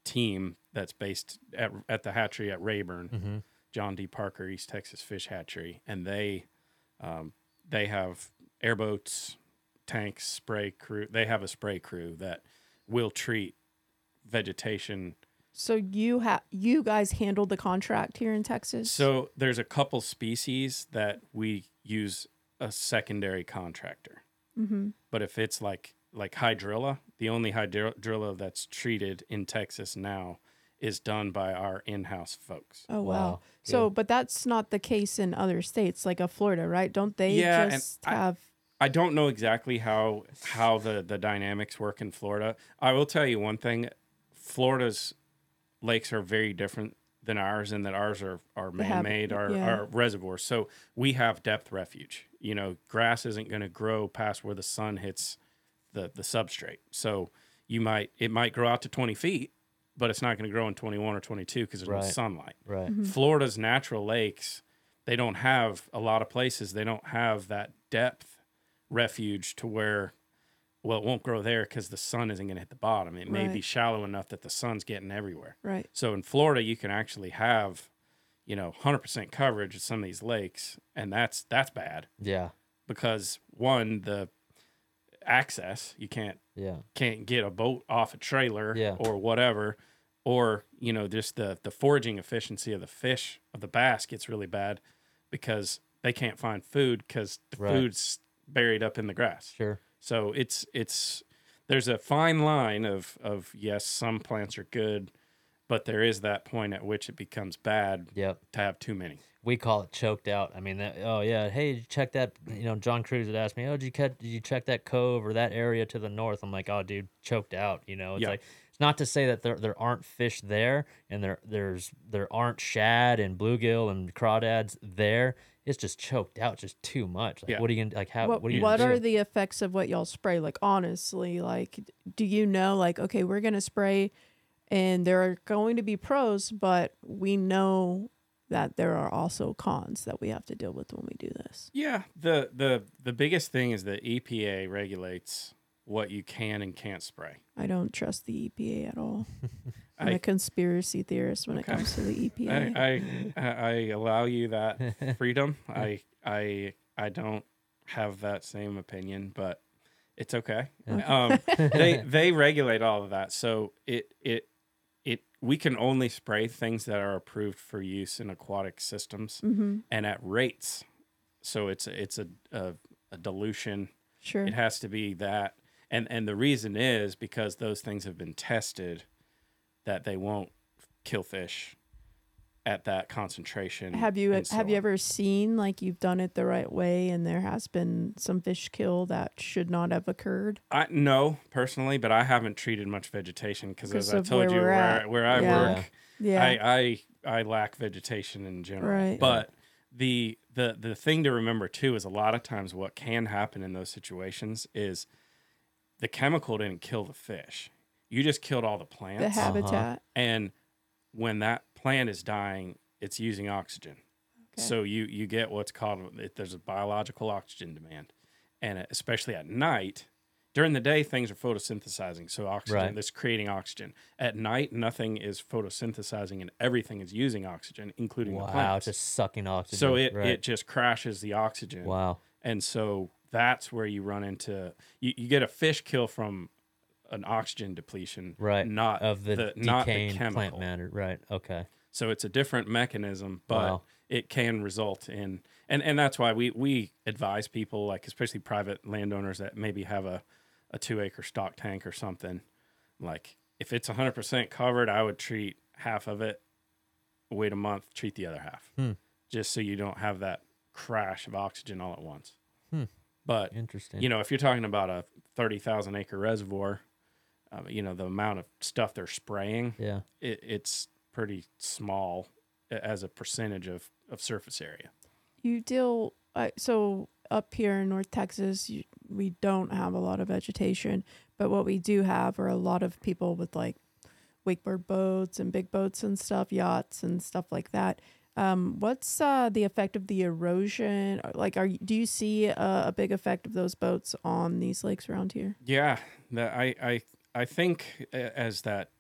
team that's based at, at the hatchery at Rayburn, Mm-hmm. John D. Parker East Texas Fish Hatchery, and they um, they have airboats, tanks, spray crew. They have a spray crew that will treat vegetation So you have you guys handled the contract here in Texas? So there's a couple species that we use a secondary contractor. mm-hmm. But if it's like like hydrilla, the only hydrilla that's treated in Texas now is done by our in-house folks. Oh wow. Wow, So, but that's not the case in other states like a Florida, right? Don't they Yeah, just I- have I don't know exactly how how the the dynamics work in Florida. I will tell you one thing: Florida's lakes are very different than ours, in that ours are are man made, are yeah. are reservoirs. So we have depth refuge. You know, grass isn't going to grow past where the sun hits the the substrate. So you might it might grow out to twenty feet, but it's not going to grow in twenty one or twenty two because there's Right. no sunlight. Right. Mm-hmm. Florida's natural lakes, they don't have a lot of places. They don't have that depth refuge to where, well, it won't grow there because the sun isn't going to hit the bottom. It may be shallow enough that the sun's getting everywhere. right? So in Florida, you can actually have, you know, 100% coverage of some of these lakes, and that's that's bad Yeah. because one the access you can't Yeah. can't get a boat off a trailer Yeah. or whatever or you know just the the foraging efficiency of the fish of the bass gets really bad because they can't find food because the Right. food's buried up in the grass Sure. so it's it's there's a fine line of of yes some plants are good but there is that point at which it becomes bad Yep. to have too many we call it choked out. I mean, that, oh yeah, hey, did you check that? You know, John Cruz had asked me, oh, did you cut, did you check that cove or that area to the north? I'm like, oh, dude, choked out. You know, it's Yeah. like it's not to say that there there aren't fish there and there there's there aren't shad and bluegill and crawdads there. It's just choked out, just too much. Like, Yeah. what are you gonna like? How what what are you? what gonna are do? the effects of what y'all spray? Like honestly, like do you know like okay, we're going to spray and there are going to be pros, but we know that there are also cons that we have to deal with when we do this. Yeah, the the the biggest thing is that EPA regulates what you can and can't spray. I don't trust the EPA at all. I'm I- a conspiracy theorist when Okay. it comes to the EPA. I, I I allow you that freedom. I I I don't have that same opinion, but it's okay. Um, they they regulate all of that, so it it it we can only spray things that are approved for use in aquatic systems mm-hmm. and at rates. So it's a, it's a, a a dilution. Sure. It has to be that, and and the reason is because those things have been tested that they won't kill fish at that concentration. Have you and so have you ever seen like you've done it the right way and there has been some fish kill that should not have occurred? I no personally, but I haven't treated much vegetation because as I told where you where. I, where I Yeah. work, Yeah. I, I I lack vegetation in general. Right. But the the the thing to remember too is a lot of times what can happen in those situations is the chemical didn't kill the fish. You just killed all the plants. the habitat. Uh-huh. and when that plant is dying, it's using oxygen. Okay. So you you get what's called it- there's a biological oxygen demand, and especially at night. During the day, things are photosynthesizing, so oxygen Right. that's creating oxygen. At night, nothing is photosynthesizing, and everything is using oxygen, including the plant. Wow, plants. just sucking oxygen. so it, right. it just crashes the oxygen, wow. and so that's where you run into you, you get a fish kill from an oxygen depletion, Right. Not of the, the not the chemical. plant matter. Right. Okay. So it's a different mechanism, but Wow. it can result in and and that's why we we advise people like especially private landowners that maybe have a a 2 acre stock tank or something like if it's 100% covered, I would treat half of it wait a month, treat the other half. Hmm. Just so you don't have that crash of oxygen all at once. Hmm. But Interesting. you know, if you're talking about a 30,000 acre reservoir, uh, you know, the amount of stuff they're spraying, yeah. it, it's pretty small as a percentage of, of surface area. You deal uh, so up here in North Texas, you, we don't have a lot of vegetation, but what we do have are a lot of people with like wakeboard boats and big boats and stuff, yachts and stuff like that. Um, what's uh, the effect of the erosion? Like, are do you see a, a big effect of those boats on these lakes around here? Yeah, that I I I think as that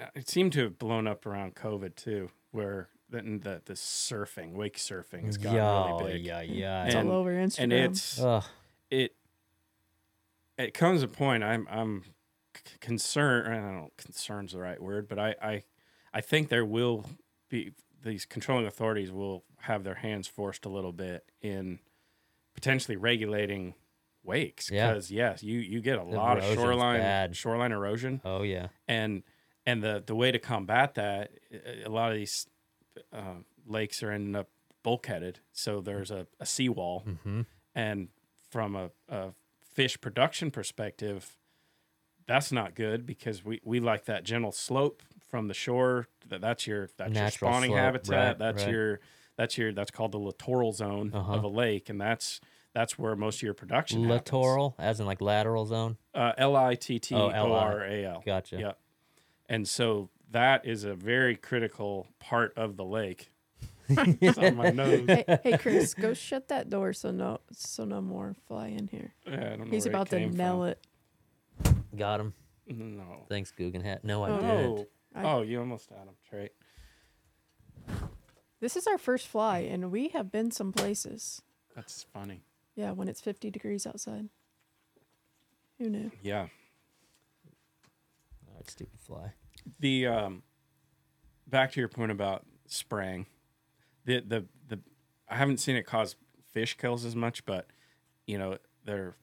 uh, it seemed to have blown up around COVID too, where the the, the surfing, wake surfing, has gotten yeah. really big, Yeah. Yeah. It's And- all over Instagram. and it's Ugh. it it comes a point I'm I'm concerned. I don't know, concern's the right word, but I I I think there will be these controlling authorities will have their hands forced a little bit in potentially regulating wakes Yeah. because yes, you you get a The lot of shoreline bad. shoreline erosion Oh yeah. and and the the way to combat that a- lot of these uh, lakes are ending up bulkheaded so there's a, a seawall Mm-hmm. and from a, a fish production perspective that's not good because we, we like that gentle slope from the shore that that's your that's your spawning slope, habitat right, that's right. your that's your that's called the littoral zone Uh-huh. of a lake and that's that's where most of your production happens. Littoral, as in like lateral zone. uh, l-i-t-t-o-r-a-l Oh, Gotcha. Yep. And so that is a very critical part of the lake. it's on my nose. hey, hey, Chris, go shut that door so no so no more fly in here. Yeah, I don't know He's where about to came nail it. Got him. No. Thanks, Guggenhead. No, I Oh. didn't. Oh, I- oh, you almost had him. Trey. This is our first fly, and we have been some places. That's funny. Yeah, when it's 50 degrees outside. Who knew? Yeah. All right, stupid fly. The um, back to your point about spraying. The the the I haven't seen it cause fish kills as much, but you know there are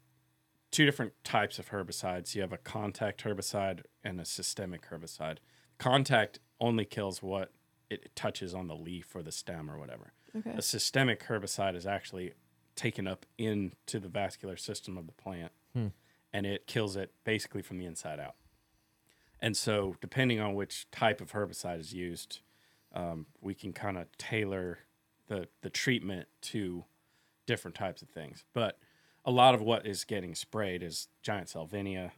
two different types of herbicides. You have a contact herbicide and a systemic herbicide. Contact only kills what it touches on the leaf or the stem or whatever. Okay. A systemic herbicide is actually taken up into the vascular system of the plant Hmm. and it kills it basically from the inside out. And so, depending on which type of herbicide is used, um, we can kind of tailor the, the treatment to different types of things. But a lot of what is getting sprayed is giant salvinia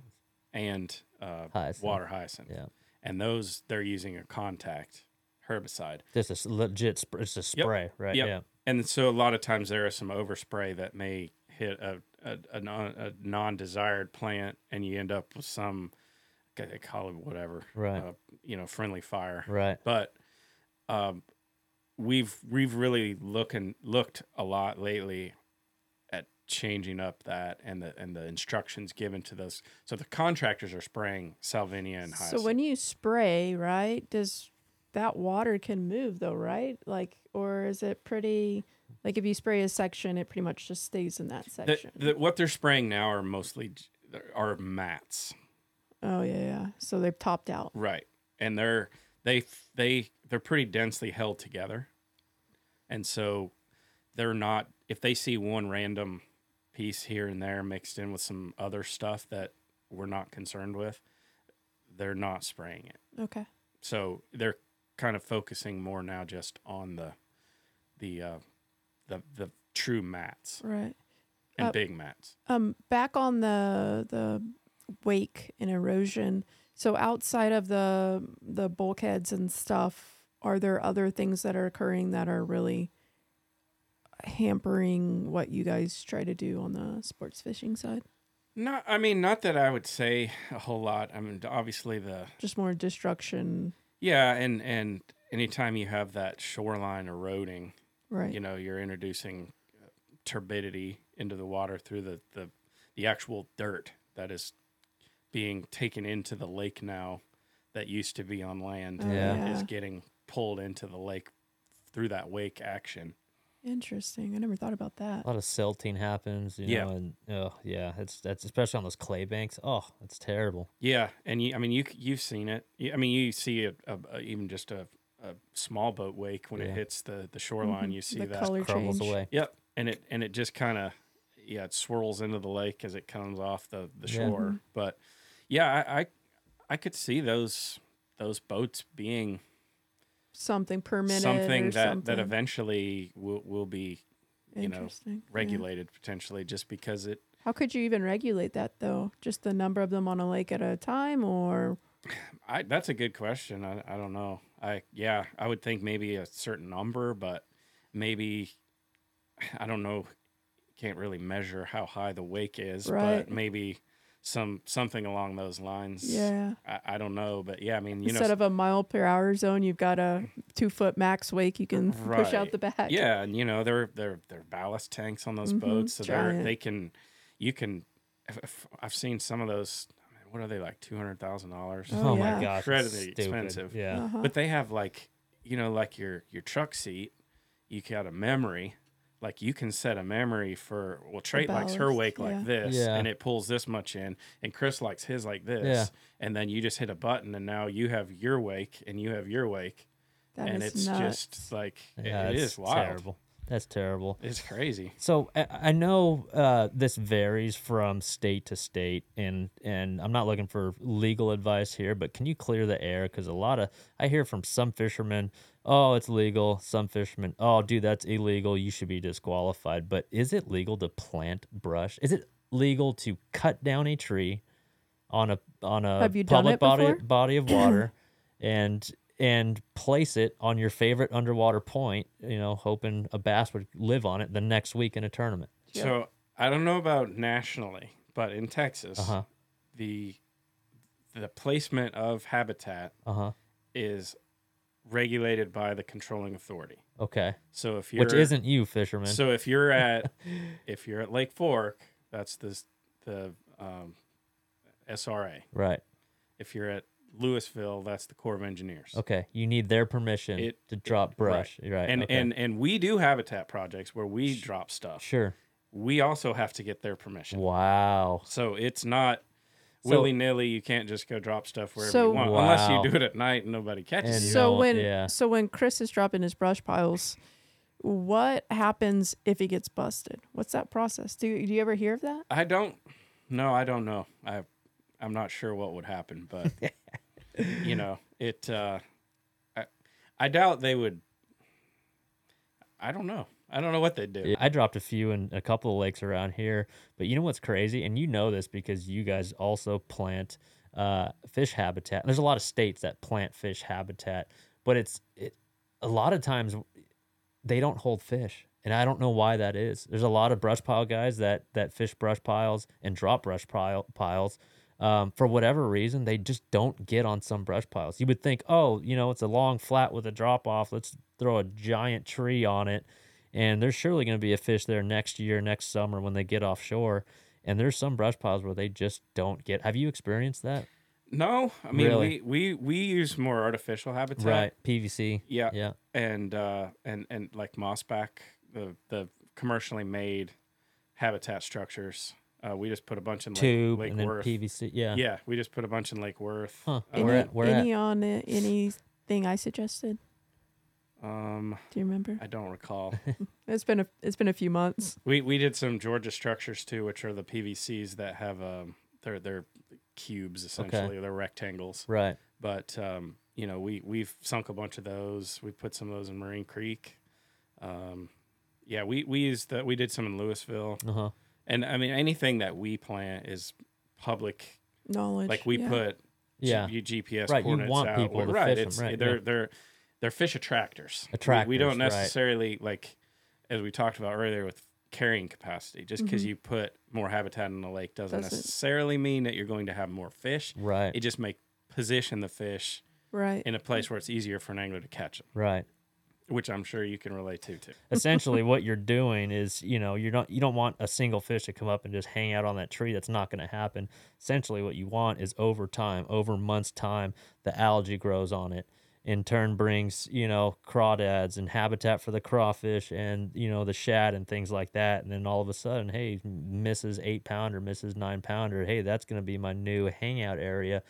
and uh, Hyacinth. water hyacinth. Yeah. And those, they're using a contact herbicide. This is legit. Sp- it's a spray, right? Yep. Yeah. And so a lot of times there is some overspray that may hit a, a, a, non, a non-desired plant and you end up with some, they call it whatever, Right. uh, you know, friendly fire. Right. But um, we've, we've really looking, looked a lot lately at changing up that and the, and the instructions given to those. So the contractors are spraying salvinia and hyacinth. So when you spray, right, does that water can move though, right? Like, or is it pretty, like if you spray a section, it pretty much just stays in that the, section? the, what they're spraying now are mostly are mats. oh, yeah, yeah. So they've topped out. Right. And they're they they they're pretty densely held together. And so they're not if they see one random piece here and there mixed in with some other stuff that we're not concerned with, they're not spraying it. Okay. So they're kind of focusing more now just on the the uh the the true mats Right. and Uh, big mats. Um, back on the the wake and erosion. So outside of the the bulkheads and stuff, are there other things that are occurring that are really hampering what you guys try to do on the sports fishing side? Not I mean not that I would say a whole lot. I mean obviously the Just more destruction, Yeah, and and anytime you have that shoreline eroding, right? you know, you're introducing uh, turbidity into the water through the the the actual dirt that is being taken into the lake now that used to be on land Oh, Yeah. is getting pulled into the lake through that wake action. Interesting. I never thought about that. A lot of silting happens, you Yeah. know, and oh yeah, it's that's especially on those clay banks. Oh, it's terrible. Yeah, and you, I mean you you've seen it. I mean you see a, a, a even just a, a small boat wake when Yeah. it hits the the shoreline. You see the that color Crumbles change. away. Yep, and it and it just kind of yeah, it swirls into the lake as it comes off the the shore. Mm-hmm. But yeah, I, I I could see those those boats being Something per minute. something that something. that eventually will will be you know, Interesting. yeah. regulated potentially just because it How could you even regulate that though? Just the number of them on a lake at a time, or I that's a good question. I I don't know. I yeah, I would think maybe a certain number, but maybe I don't know. Can't really measure how high the wake is, Right. but maybe some something along those lines. yeah. I, I don't know, but yeah, I mean, you Instead know, of a mile per hour zone, you've got a two foot max wake you can push out the back. yeah, and you know, they're they're they're ballast tanks on those Mhm, boats, so they're they can you can. I've seen some of those. What are they like two hundred thousand dollars? Oh, Oh, yeah. my gosh, it's Incredibly stupid. expensive. Yeah. Uh-huh. But they have like you know like your your truck seat, you got a memory. Like you can set a memory for well, Trait likes her wake yeah. like this, Yeah. and it pulls this much in, and Chris likes his like this, Yeah. and then you just hit a button, and now you have your wake, and you have your wake, That and is it's nuts. just like Yeah, it it's is wild. terrible. That's terrible. It's crazy. So I I know uh, this varies from state to state, and and I'm not looking for legal advice here, but can you clear the air? Because a lot of I hear from some fishermen, oh, it's legal. Some fishermen, oh, dude, that's illegal. You should be disqualified. But is it legal to plant brush? Is it legal to cut down a tree on a on a Have you done public it body before? body of water and and place it on your favorite underwater point, you know, hoping a bass would live on it the next week in a tournament. Yep. So I don't know about nationally, but in Texas, Uh-huh. the the placement of habitat Uh-huh. is regulated by the controlling authority. Okay. So if you're Which isn't you, fisherman. so if you're at if you're at Lake Fork, that's the the um, SRA. right. If you're at Lewisville, that's the Corps of Engineers. Okay. You need their permission It- to drop brush. Right. And okay. and and we do habitat projects where we drop stuff. sure. We also have to get their permission. Wow. So it's not So- willy nilly. You can't just go drop stuff wherever So- you want, unless you do it at night and nobody catches And you. you so when yeah. so when Chris is dropping his brush piles, what happens if he gets busted? What's that process? Do do you ever hear of that? I don't. No, I don't know. I, I'm not sure what would happen, but you know, it. Uh, I, I doubt they would. I don't know. I don't know what they'd do. I dropped a few in a couple of lakes around here, but you know what's crazy, and you know this because you guys also plant uh, fish habitat. There's a lot of states that plant fish habitat, but it's it, a lot of times they don't hold fish, and I don't know why that is. There's a lot of brush pile guys that that fish brush piles and drop brush pile piles. Um, for whatever reason, they just don't get on some brush piles. You would think, oh, you know, it's a long flat with a drop off. Let's throw a giant tree on it and there's surely going to be a fish there next year, next summer when they get offshore. And there's some brush piles where they just don't get. Have you experienced that? No, I mean Really? we, we we use more artificial habitat. Right, PVC. Yeah. yeah, And uh and and like mossback, the the commercially made habitat structures. Uh, we just put a bunch in Lake, tube Lake and then Worth. PVC. Yeah. Yeah, we just put a bunch in Lake Worth. Huh. Uh, And where any at- where any on uh, anything I suggested? Um, Do you remember? I don't recall. It's been a it's been a few months. we we did some Georgia structures too, which are the PVCs that have um they're they're cubes essentially, they're rectangles. Right. But um, you know, we we've sunk a bunch of those. We put some of those in Marine Creek. Um, yeah, we we used that. We did some in Lewisville, Uh huh. And I mean anything that we plant is public. Knowledge. Like we yeah. put Yeah. GPS Right, you coordinates want out. people Well, to right, fish 'em, it's, right, They're yeah. they're they're fish attractors. We- We, don't right. necessarily like as we talked about earlier with carrying capacity. Just because Mhm. you put more habitat in the lake doesn't, Doesn't- necessarily mean that you're going to have more fish. Right. It just may position the fish Right. in a place where it's easier for an angler to catch them, right. Which I'm sure you can relate to too. Essentially, what you're doing is, you know, you're not, you don't want a single fish to come up and just hang out on that tree. That's not going to happen. Essentially, what you want is over time, over months' time, the algae grows on it. In turn, brings you know crawdads and habitat for the crawfish and you know the shad and things like that. And then all of a sudden, hey, Mrs. Eight Pounder, Mrs. Nine Pounder, hey, that's going to be my new hangout area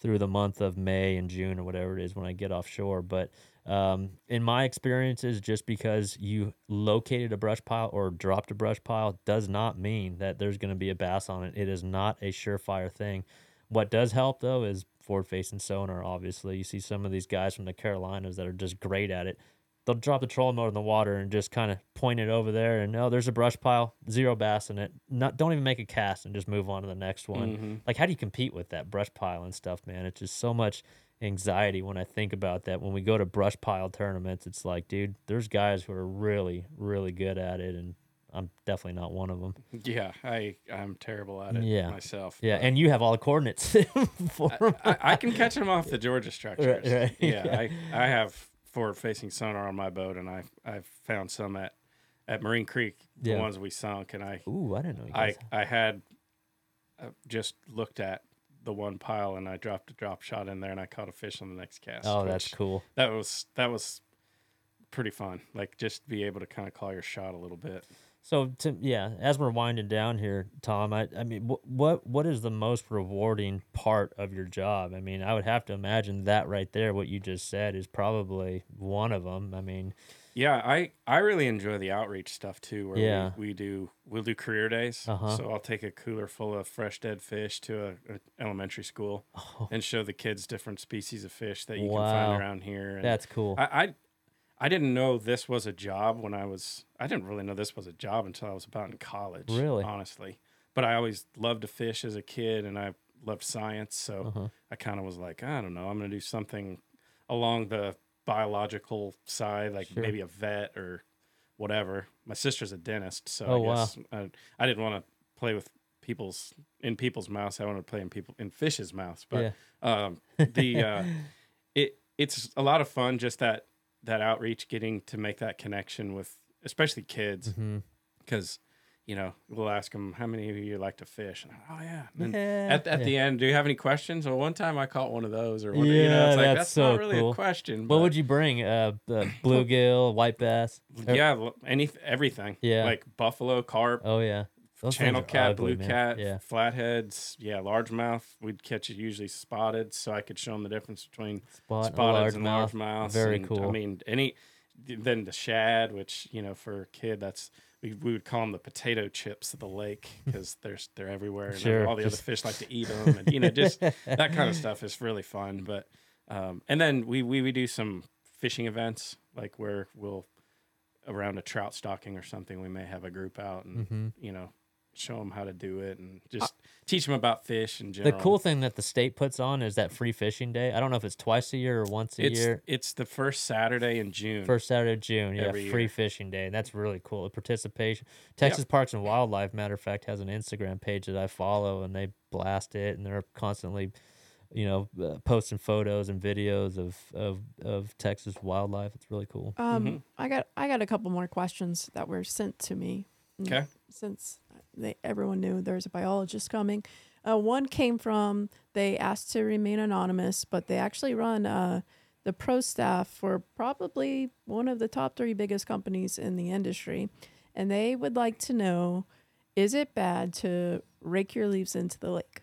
through the month of May and June or whatever it is when I get offshore. But um, in my experiences, just because you located a brush pile or dropped a brush pile does not mean that there's going to be a bass on it. It is not a surefire thing. What does help though is forward facing sonar. Obviously, you see some of these guys from the Carolinas that are just great at it. They'll drop the trolling motor in the water and just kind of point it over there, and oh, there's a brush pile, zero bass in it. Not don't even make a cast and just move on to the next one. Mhm. Like, how do you compete with that brush pile and stuff, man? It's just so much anxiety when I think about that. When we go to brush pile tournaments, it's like, dude, there's guys who are really, really good at it, and I'm definitely not one of them. Yeah, I I'm terrible at it Yeah. myself. Yeah, and you have all the coordinates for 'em. I, I can catch them off the Georgia structures. right, Yeah, yeah. I, I have forward facing sonar on my boat, and I I've found some at at Marine Creek, the Yeah. ones we sunk, and I Ooh, I didn't know you I. I had uh, just looked at the one pile and I dropped a drop shot in there and I caught a fish on the next cast. Oh, that's cool. That was that was pretty fun. Like just be able to kind of call your shot a little bit. So to yeah, as we're winding down here, Tom, I I mean, what what what is the most rewarding part of your job? I mean, I would have to imagine that right there, what you just said, is probably one of them. I mean, Yeah, I I really enjoy the outreach stuff too. Where Yeah. we, we do we'll do career days. Uh-huh. So I'll take a cooler full of fresh dead fish to a, a elementary school and show the kids different species of fish that you can Oh. Find around here. And that's cool. I, I I didn't know this was a job when I was I didn't really know this was a job until I was about in college. Really? honestly. But I always loved to fish as a kid, and I loved science. So Uh-huh. I kind of was like, I don't know, I'm going to do something along the biological side, like Sure. maybe a vet or whatever. My sister's a dentist, so Oh, I wow. I, I didn't want to play with people's in people's mouths. I wanted to play in people in fish's mouths. But yeah. um, the uh, it it's a lot of fun just that that outreach, getting to make that connection with especially kids, because you know we'll ask them how many of you like to fish. And, oh yeah. And then Yeah, at at yeah. the end, do you have any questions? Well, one time I caught one of those, or one, you know, Yeah, it's like that's that's, so not really cool. a question. What would you bring? Uh, the bluegill, white bass. Yeah, l- any everything. Yeah. like buffalo, carp, Oh yeah. Those channel cat, ugly, blue man. cat, Yeah. flatheads. Yeah, largemouth. We'd catch it usually spotted, so I could show them the difference between Spot, and a spotted and largemouth. largemouth. Very and, cool. I mean, any then the shad, which you know for a kid, that's we, we would call them the potato chips of the lake because they're they're everywhere, and Sure, all the just- other fish like to eat them, and you know just that kind of stuff is really fun. But um, and then we, we we do some fishing events like where we'll around a trout stocking or something, we may have a group out and Mhm. you know show them how to do it and just teach them about fish and general. The cool thing that the state puts on is that free fishing day. I don't know if it's twice a year or once a it's year. it's the first Saturday in June. First Saturday of June, yeah, Every free year. fishing day. That's really cool. The participation. Texas Parks and Wildlife, matter of fact, has an Instagram page that I follow, and they blast it, and they're constantly, you know, uh, posting photos and videos of of of Texas wildlife. It's really cool. Um, Mhm. I got I got a couple more questions that were sent to me. mm, Okay. Since they everyone knew there's a biologist coming. Uh, one came from they asked to remain anonymous, but they actually run uh, the pro staff for probably one of the top three biggest companies in the industry, and they would like to know: Is it bad to rake your leaves into the lake?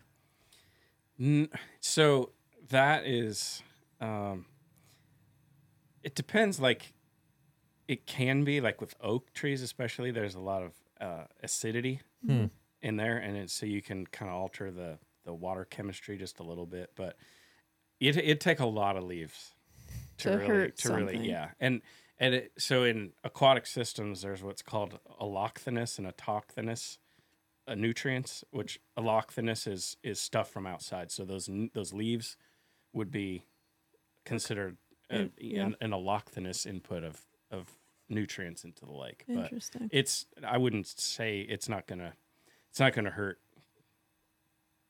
So that is, um, it depends. Like, it can be like with oak trees, especially. There's a lot of uh, acidity Hmm. in there, and it, so you can kind of alter the the water chemistry just a little bit. But it it take a lot of leaves to, To really to really yeah. And and it, so in aquatic systems, there's what's called allochthonous and autochthonous uh, nutrients, which allochthonous is is stuff from outside. So those those leaves would be considered a, Mm, yeah. an, an allochthonous input of of nutrients into the lake. But Interesting. it's I wouldn't say it's not gonna it's not gonna hurt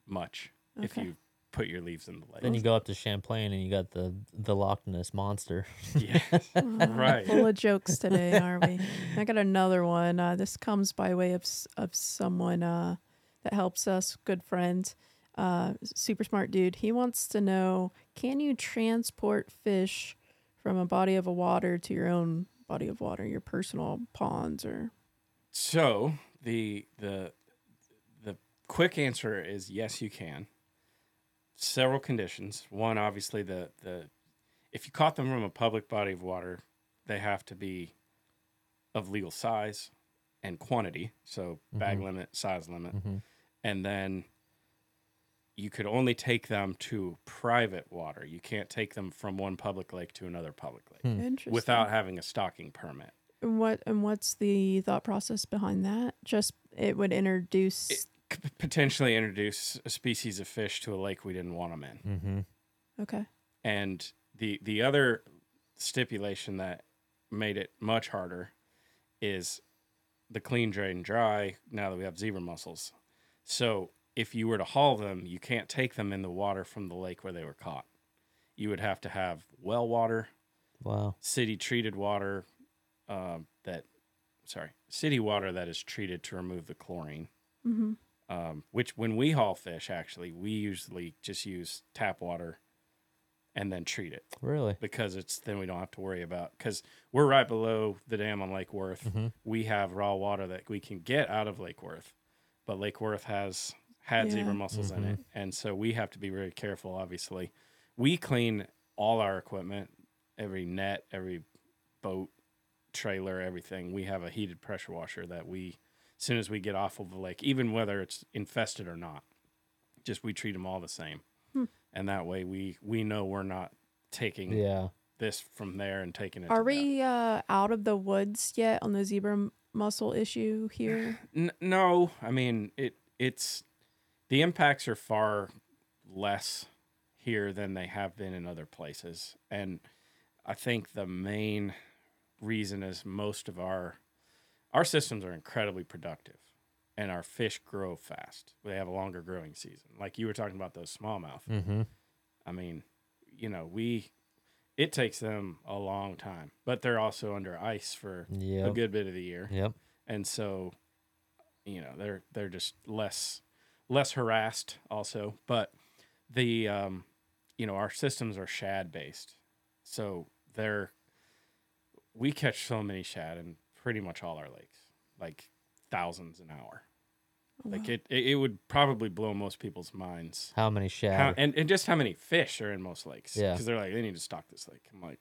much if you put your leaves in the lake. Then you go up to Champlain and you got the the Loch Ness monster. yeah, Uh, Right. Full of jokes today, are we? I got another one. Uh, this comes by way of of someone uh, that helps us, good friend, uh, super smart dude. He wants to know: Can you transport fish from a body of a water to your own body of water, your personal ponds, or So the the the quick answer is yes, you can. Several conditions. One, obviously, the the if you caught them from a public body of water, they have to be of legal size and quantity. So bag Mhm. limit, size limit, Mhm. and then you could only take them to private water. You can't take them from one public lake to another public lake Hmm. interesting? without having a stocking permit. And what and what's the thought process behind that? Just it would introduce. It could potentially introduce a species of fish to a lake we didn't want them in. Mm-hmm. okay. And the the other stipulation that made it much harder is the clean drain dry now that we have zebra mussels. So if you were to haul them, you can't take them in the water from the lake where they were caught. You would have to have well water, Wow. city treated water um, that sorry, city water that is treated to remove the chlorine. Mm-hmm. Um, which when we haul fish, actually, we usually just use tap water and then treat it Really? because it's then we don't have to worry about because we're right below the dam on Lake Worth. Mhm. We have raw water that we can get out of Lake Worth, but Lake Worth has had zebra Yeah. mussels in it, and so we have to be very careful. Obviously, we clean all our equipment, every net, every boat, trailer, everything. We have a heated pressure washer that we, as soon as we get off of the lake, even whether it's infested or not, just we treat them all the same, Hmm. and that way we we know we're not taking Yeah. this from there and taking it. Are to that. we uh, out of the woods yet on the zebra m- mussel issue here? N- no, I mean it. It's the impacts are far less here than they have been in other places, and I think the main reason is most of our our systems are incredibly productive, and our fish grow fast. They have a longer growing season. Like you were talking about those smallmouth. Mm-hmm. I mean, you know, we it takes them a long time, but they're also under ice for a good bit of the year Yep. and so you know they're they're just less less harassed also but the um you know our systems are shad based so they're we catch so many shad in pretty much all our lakes like thousands an hour. Like it, it it would probably blow most people's minds. How many how, shad? and, and just how many fish are in most lakes. Yeah. because they're like they need to stock this lake. I'm like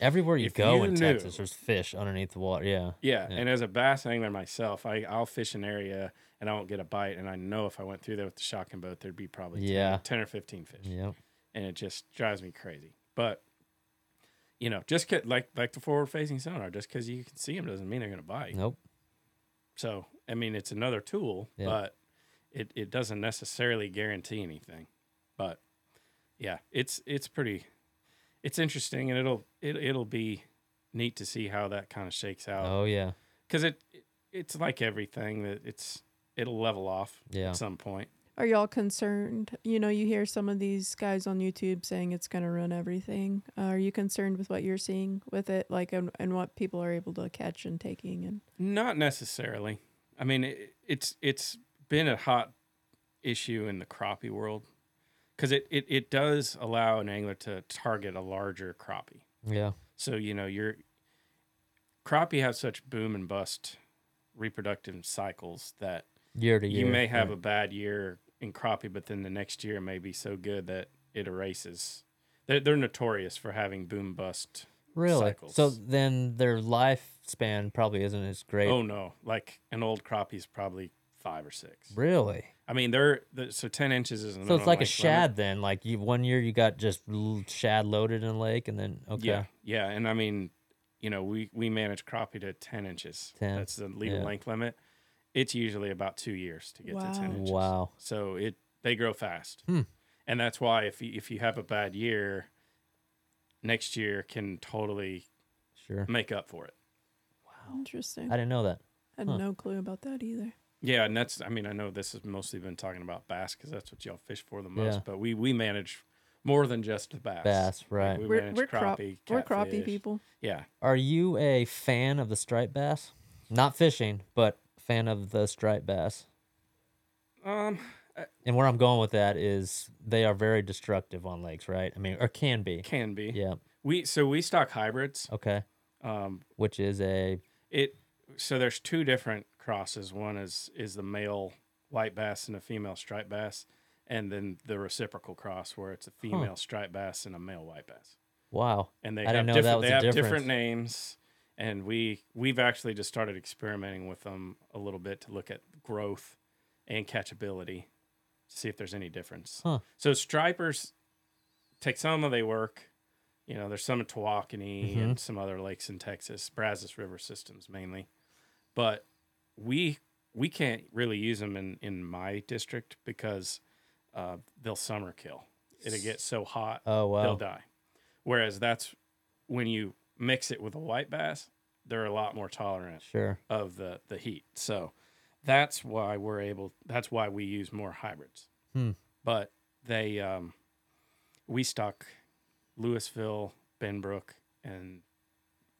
Everywhere you if go you in knew- Texas, there's fish underneath the water. Yeah. Yeah, Yeah. and as a bass angler myself, I I'll fish an area and I won't get a bite, and I know if I went through there with the shotgun boat, there'd be probably 10, Yeah. 10 or fifteen fish, Yep. and it just drives me crazy. But you know, just 'cause- like like the forward facing sonar, just because you can see them doesn't mean they're going to bite. Nope. So I mean, it's another tool, Yeah. but it it doesn't necessarily guarantee anything. But yeah, it's it's pretty, it's interesting, and it'll it it'll be neat to see how that kind of shakes out Oh yeah. because it it's like everything that it's it'll level off Yeah. at some point. Are y'all concerned? You know, you hear some of these guys on YouTube saying it's going to ruin everything. Uh, are you concerned with what you're seeing with it, like, and, and what people are able to catch and taking? And Not necessarily. I mean, it, it's it's been a hot issue in the crappie world because it, it it does allow an angler to target a larger crappie. Yeah. So you know, your crappie have such boom and bust reproductive cycles that Year to year. you may have right. a bad year in crappie, but then the next year may be so good that it erases. They're, they're notorious for having boom bust. Cycles. Really. So then their lifespan probably isn't as great. Oh no, like an old crappie's probably five or six. Really? I mean, they're, the so ten inches is. So it's like a length limit. shad then. Like you one year you got just shad loaded in a lake and then okay. Yeah, yeah, and I mean, you know, we we manage crappie to ten inches. 10, That's the legal yeah. length limit. It's usually about two years to get to ten inches. Wow. So it they grow fast, Hmm. and that's why if you, if you have a bad year, next year can totally Sure. make up for it. Wow. Interesting. I didn't know that. I had huh. no clue about that either. Yeah, and that's I mean I know this has mostly been talking about bass because that's what y'all fish for the most, Yeah. but we we manage more than just the bass. Bass, Like, right. we We're manage we're crop crappie, we're crappie people. Yeah, Are you a fan of the striped bass? Not fishing, but fan of the striped bass. um, And where I'm going with that is they are very destructive on lakes, right? I mean, or can be. can be. Yeah. We so we stock hybrids. Okay. Um, Which is a it so there's two different crosses. One is is the male white bass and a female striped bass, and then the reciprocal cross where it's a female striped bass and a male white bass. wow. And they I have didn't know that different was they have difference. different names. And we we've actually just started experimenting with them a little bit to look at growth and catchability, to see if there's any difference. Huh. So stripers, Texoma they work. You know, there's some in Tawakoni Mm-hmm. and some other lakes in Texas, Brazos River systems mainly. But we we can't really use them in in my district because uh, they'll summer kill. It'll get so hot Oh they'll die. Whereas that's when you mix it with a white bass, they're a lot more tolerant Sure. of the the heat. So that's why we're able. That's why we use more hybrids. Hmm. But they, um, we stock Lewisville, Benbrook, and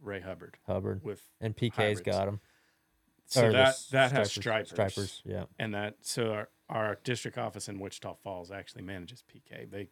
Ray Hubbard Hubbard. with And PK's hybrids. got them. So that that has stripers, Stripers. Yeah. and that so our, our district office in Wichita Falls actually manages PK. They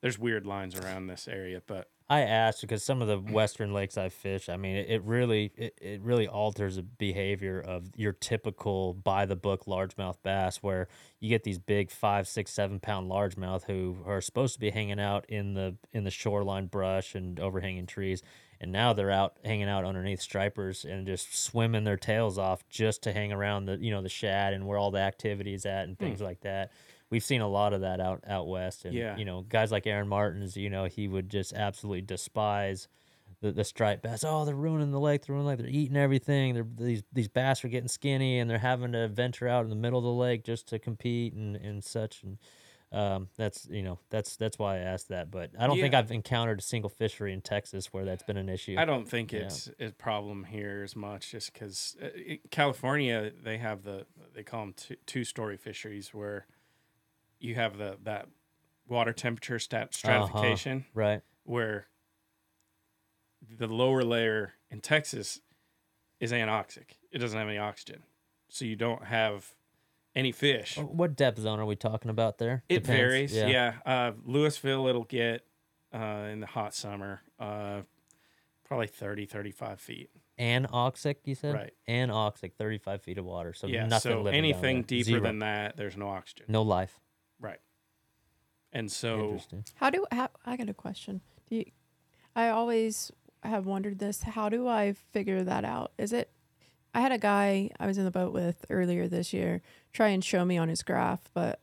there's weird lines around this area, but I asked because some of the western lakes I fish, I mean, it, it really it, it really alters the behavior of your typical by the book largemouth bass, where you get these big five, six, seven pound largemouth who are supposed to be hanging out in the in the shoreline brush and overhanging trees, and now they're out hanging out underneath stripers and just swimming their tails off just to hang around the you know the shad and where all the activity is at and hmm. things like that. We've seen a lot of that out out west, and Yeah. you know guys like Aaron Martens, you know he would just absolutely despise the, the striped bass. Oh, they're ruining the lake. They're ruining the lake. They're eating everything. They're these these bass are getting skinny, and they're having to venture out in the middle of the lake just to compete and, and such. And um, that's you know that's that's why I asked that. But I don't think I've encountered a single fishery in Texas where that's been an issue. I don't think Yeah. it's a problem here as much, just because uh, California they have the they call them two, two story fisheries where you have the that water temperature stat stratification right. where the lower layer in Texas is anoxic. It doesn't have any oxygen, so you don't have any fish. What depth zone are we talking about there? It Depends. varies. Yeah. Uh, Lewisville, it'll get uh, in the hot summer, uh, probably 30, 35 feet. Anoxic, you said? Right. Anoxic, 35 feet of water. So yeah. nothing so living anything there. deeper Zero. than that, there's no oxygen. No life. Right. And so, Interesting. How do how, I got a question? Do you, I always have wondered this. How do I figure that out? Is it? I had a guy I was in the boat with earlier this year try and show me on his graph, but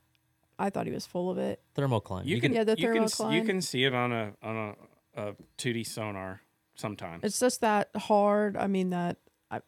I thought he was full of it. Thermocline. you, You can, Yeah, the you can s- you can see it on a on a, a 2D sonar sometimes. It's just that hard. I mean that. I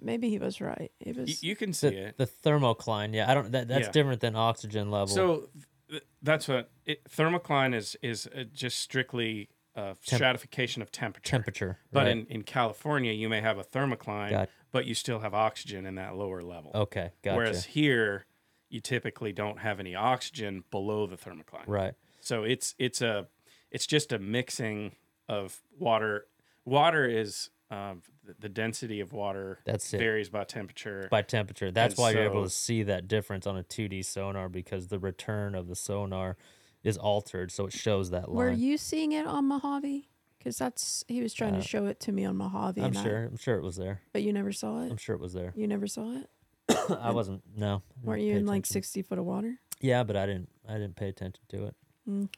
maybe he was right. It You, was. you can see the, it. the thermocline. Yeah, I don't. That, that's Yeah. different than oxygen level. So th- that's what it, thermocline is is uh, just strictly uh, Temp- stratification of temperature. temperature. But right? in, in California, you may have a thermocline, Got- but you still have oxygen in that lower level. okay, gotcha. Whereas here, you typically don't have any oxygen below the thermocline. right. So it's it's a it's just a mixing of water. Water is um, the, the density of water That's it. varies by temperature. By temperature. That's And why you're able to see that difference on a 2D sonar because the return of the sonar is altered, so it shows that line. Were you seeing it on Mojave? Because that's he was trying Uh, to show it to me on Mojave. I'm and I- sure. I'm sure it was there. but you never saw it. I'm sure it was there. You never saw it. I wasn't. No. Weren't you pay in like sixty foot of water? Yeah, but I didn't. I didn't pay attention to it.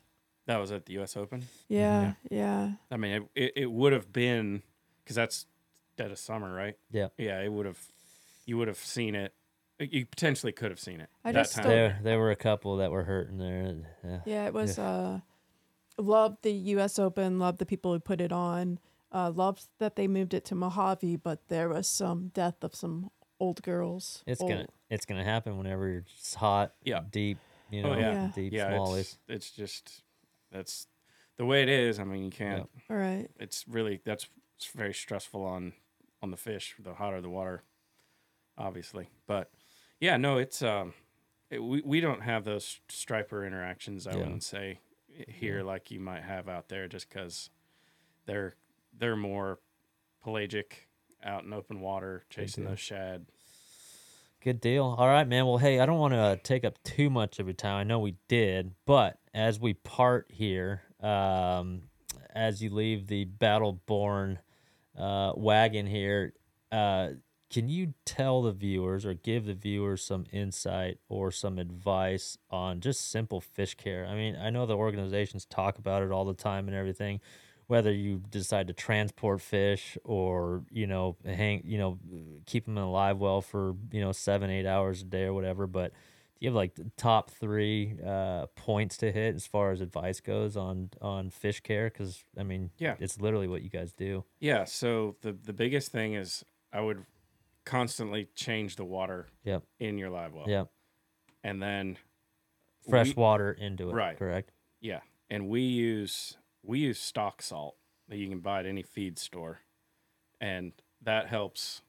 that was at the U.S. Open. Yeah, yeah. I mean, it it, it would have been because that's dead of summer, right? Yeah. Yeah, it would have. You would have seen it. You potentially could have seen it. I that just time. There, there were a couple that were hurting there. Yeah. Yeah, it was. Uh, loved the U.S. Open. Loved the people who put it on. Uh, loved that they moved it to Mojave, but there was some death of some old girls. It's old. gonna, it's gonna happen whenever it's hot, Yeah. deep, you Oh, know, yeah. deep yeah, smallies. it's, it's just that's the way it is. I mean, you can't. All right. It's really that's it's very stressful on on the fish. The hotter the water, obviously. But yeah, no, it's um, it, we we don't have those striper interactions. I Yeah. wouldn't say i- here like you might have out there, just because they're they're more pelagic out in open water chasing those shad. Good deal. All right, man. Well, hey, I don't want to uh, take up too much of your time. I know we did, but as we part here, um, as you leave the battle-born uh, wagon here, uh, can you tell the viewers or give the viewers some insight or some advice on just simple fish care? I mean, I know the organizations talk about it all the time and everything. Whether you decide to transport fish or you know hang you know keep them in a live well for you know seven eight hours a day or whatever, but do you have like the top three uh, points to hit as far as advice goes on on fish care? Because I mean, Yeah. it's literally what you guys do. Yeah. So the the biggest thing is I would constantly change the water Yep, in your live well. yep. And then Fresh we- water into it, Right. Correct. Yeah, and we use we use stock salt that you can buy at any feed store, and that helps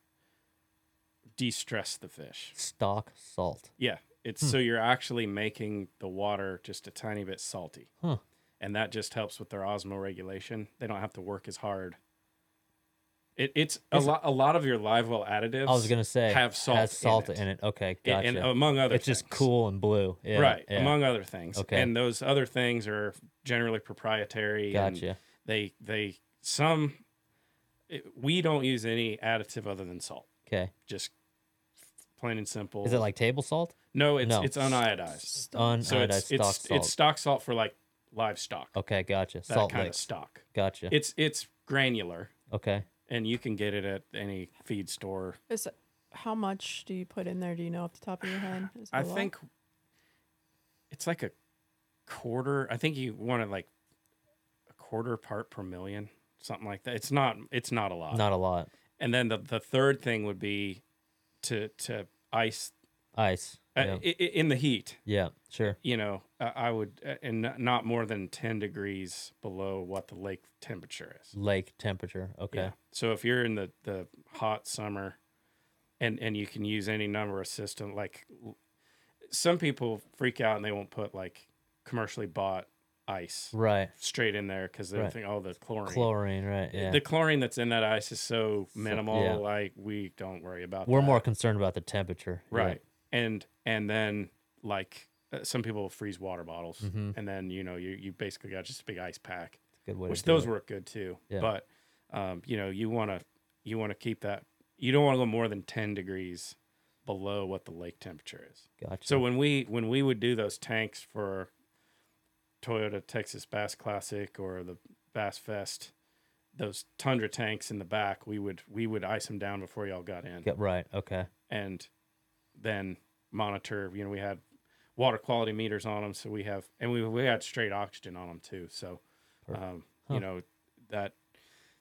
de-stress the fish. Stock salt. Yeah, it's Hmm. so you're actually making the water just a tiny bit salty, Huh. and that just helps with their osmoregulation. They don't have to work as hard It, it's a lot. A lot of your live well additives. I was gonna say have salt has salt in it. Okay, A- gotcha. and among other. it's just cool and blue. Yeah, right? yeah. Among other things. Okay. And those other things are generally proprietary. and Gotcha. They they some. It, we don't use any additive other than salt. Okay. Just plain and simple. Is it like table salt? No, it's No. it's uniodized. Stop. So it's stock it's salt. it's stock salt for like livestock. okay, gotcha. that Salt kind licks. of stock. Gotcha. It's it's granular, okay. And you can get it at any feed store. Is it, how much do you put in there? Do you know off the top of your head? Is it lot? think it's like a quarter. I think you wanted like a quarter part per million, something like that. It's not. It's not a lot. Not a lot. And then the the third thing would be to to ice Ice. uh, Yeah. i- i- in the heat. yeah. Sure. You know, uh, I would, uh, and not- more than ten degrees below what the lake temperature is. Lake temperature. Okay. Yeah. So if you're in the the hot summer, and and you can use any number of system, like some people freak out and they won't put like commercially bought ice Right. straight in there because they Right. think, oh, the chlorine. Chlorine. Right. Yeah. The chlorine that's in that ice is so minimal, yeah. like we don't worry about. We're that. more concerned about the temperature. Right, and and then like uh, some people freeze water bottles, Mhm. and then you know you you basically got just a big ice pack Good way which those it. work good too. Yeah. But um, you know, you want to you want to keep that. You don't want to go more than ten degrees below what the lake temperature is. Gotcha. So when we when we would do those tanks for Toyota Texas Bass Classic or the Bass Fest, those Tundra tanks in the back, we would we would ice them down before y'all got in, Get right. Okay. and then monitor. You know, we had water quality meters on them, so we have and we we had straight oxygen on them too. So, um, Huh. you know, that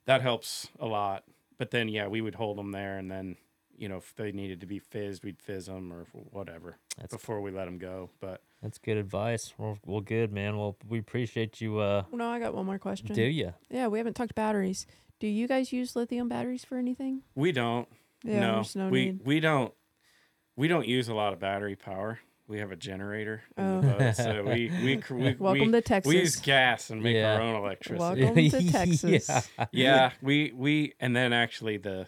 that helps a lot. But then yeah, we would hold them there, and then you know if they needed to be fizzed, we'd fizz them or whatever That's before we let them go. But that's good advice. Well, well, good man. Well, we appreciate you. Uh, no, I got one more question. do you? Yeah, we haven't talked batteries. Do you guys use lithium batteries for anything? we don't. Yeah, no, there's no we need. we don't we don't use a lot of battery power. We have a generator, in Oh. the boat, so we we we, Welcome we, to Texas. we use gas and make Yeah. our own electricity. Welcome to Texas. yeah. yeah we we and then actually the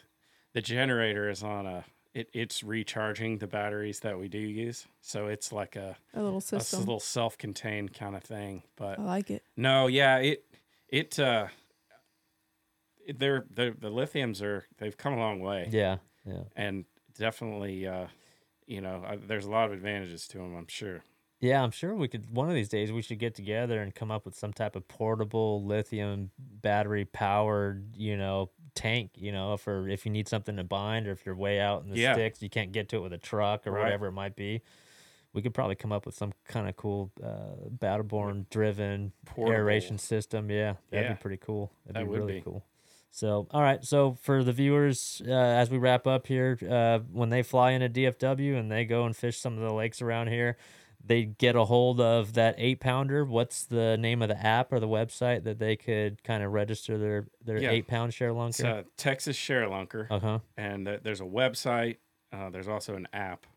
the generator is on a it, it's recharging the batteries that we do use so it's like a, A little a s- system. little self-contained kind of thing but I like it. no yeah it it uh it- they're, they're the lithiums are they've come a long way Yeah. Yeah. and definitely uh you know uh, there's a lot of advantages to them i'm sure Yeah, I'm sure we could. One of these days, we should get together and come up with some type of portable lithium battery powered, you know, tank. You know, for if you need something to bind, or if you're way out in the Yeah. sticks, you can't get to it with a truck or Right. whatever it might be. We could probably come up with some kind of cool uh, Battle Born driven Portable. aeration system. Yeah, that'd Yeah. be pretty cool. That'd That be would really be. cool. So, all right. So, for the viewers, uh, as we wrap up here, uh, when they fly into DFW and they go and fish some of the lakes around here, they get a hold of that eight pounder. What's the name of the app or the website that they could kind of register their their Yeah. eight pound share it's lunker? uh, texas share lunker Uh huh. and th- there's a website. Uh, there's also an app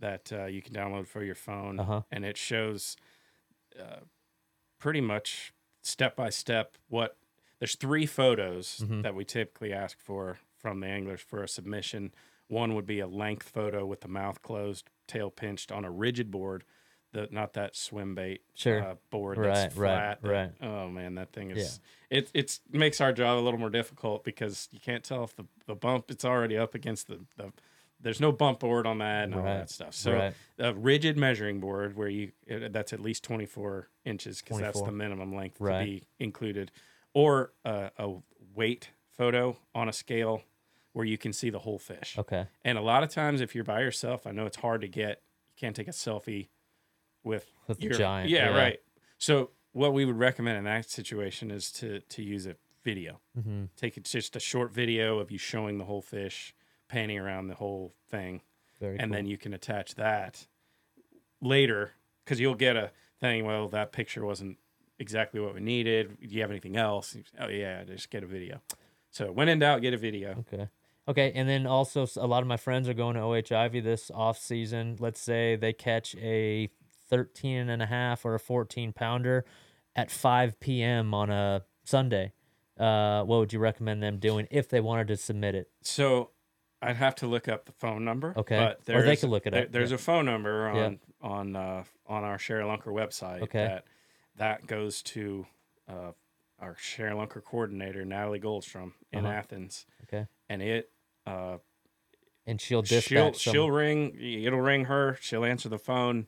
that uh, you can download for your phone, Uh-huh. and it shows uh, pretty much step by step what. There's three photos Mhm. that we typically ask for from the anglers for a submission. One would be a length photo with the mouth closed, tail pinched on a rigid board, the not that swim bait Sure. uh, board Right, that's right, flat. that- right. Oh man, that thing is it it's makes our job a little more difficult because you can't tell if the, the bump it's already up against the, the there's no bump board on that and all that stuff. So right. a rigid measuring board where you that's at least 24 inches because that's the minimum length Right. to be included, or uh, a weight photo on a scale where you can see the whole fish. Okay. And a lot of times, if you're by yourself, I know it's hard to get. You can't take a selfie with With the your giant, Yeah, yeah. right. So what we would recommend in that situation is to to use a video. Mm-hmm. Take it just a short video of you showing the whole fish, panning around the whole thing, Very and cool. then you can attach that later because you'll get a thing. Well, that picture wasn't exactly what we needed. Do you have anything else? Oh yeah, just get a video. So when in doubt, get a video. Okay. Okay, and then also a lot of my friends are going to OH Ivy this off season. Let's say they catch a 13 and a half or a 14 pounder at 5 p.m. on a Sunday. uh, what would you recommend them doing if they wanted to submit it? So I'd have to look up the phone number. Okay. But Or they there's- could look it there- up, There's yeah. a phone number Yeah. on on uh, on our Share Lunker website Okay. that that goes to uh, our Share Lunker coordinator Natalie Goldstrohm in Uh-huh. Athens, Okay, and it uh, and she'll dispatch. she'll she'll ring. It'll ring her. She'll answer the phone,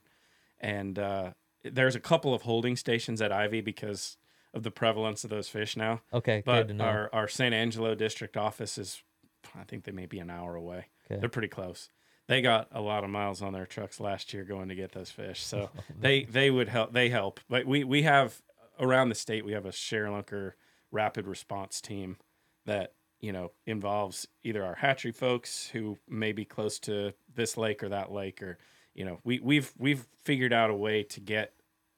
and uh, there's a couple of holding stations at Ivie because of the prevalence of those fish now. okay, good But to know. our our San Angelo district office is, I think they may be an hour away. Okay. They're pretty close. They got a lot of miles on their trucks last year going to get those fish, so Oh, they they would help. They help, but we we have around the state we have a Share Lunker rapid response team that you know involves either our hatchery folks who may be close to this lake or that lake, or you know we we've we've figured out a way to get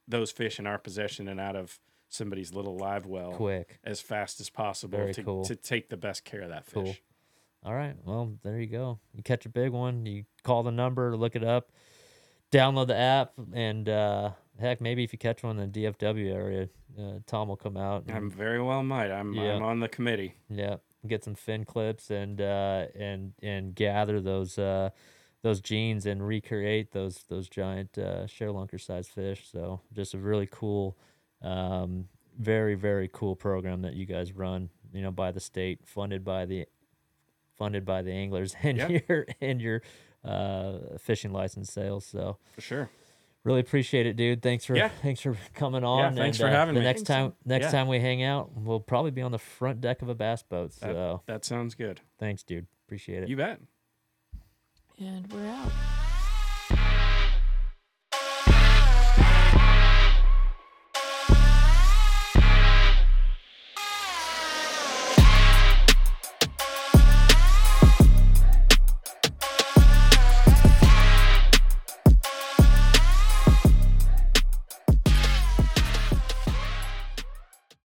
those fish in our possession and out of somebody's little live well Quick. as fast as possible Very to, cool. to take the best care of that fish. Cool. All right. Well, there you go. You catch a big one, you call the number, look it up, download the app, and uh, heck, maybe if you catch one in the DFW area, uh, Tom will come out. and- I'm very well might. I'm Yeah. I'm on the committee. Yeah, get some fin clips and uh, and and gather those uh, those genes and recreate those those giant uh, lunker sized fish. So just a really cool, um, very very cool program that you guys run. You know, by the state, funded by the funded by the anglers and Yeah. your and your uh, fishing license sales. So For sure. really appreciate it, dude. Thanks for Yeah. thanks for coming on. thanks and, for uh, having the me. Next time next Yeah. time we hang out, we'll probably be on the front deck of a bass boat. So. That, that sounds good. Thanks, dude. Appreciate it. You bet. And we're out.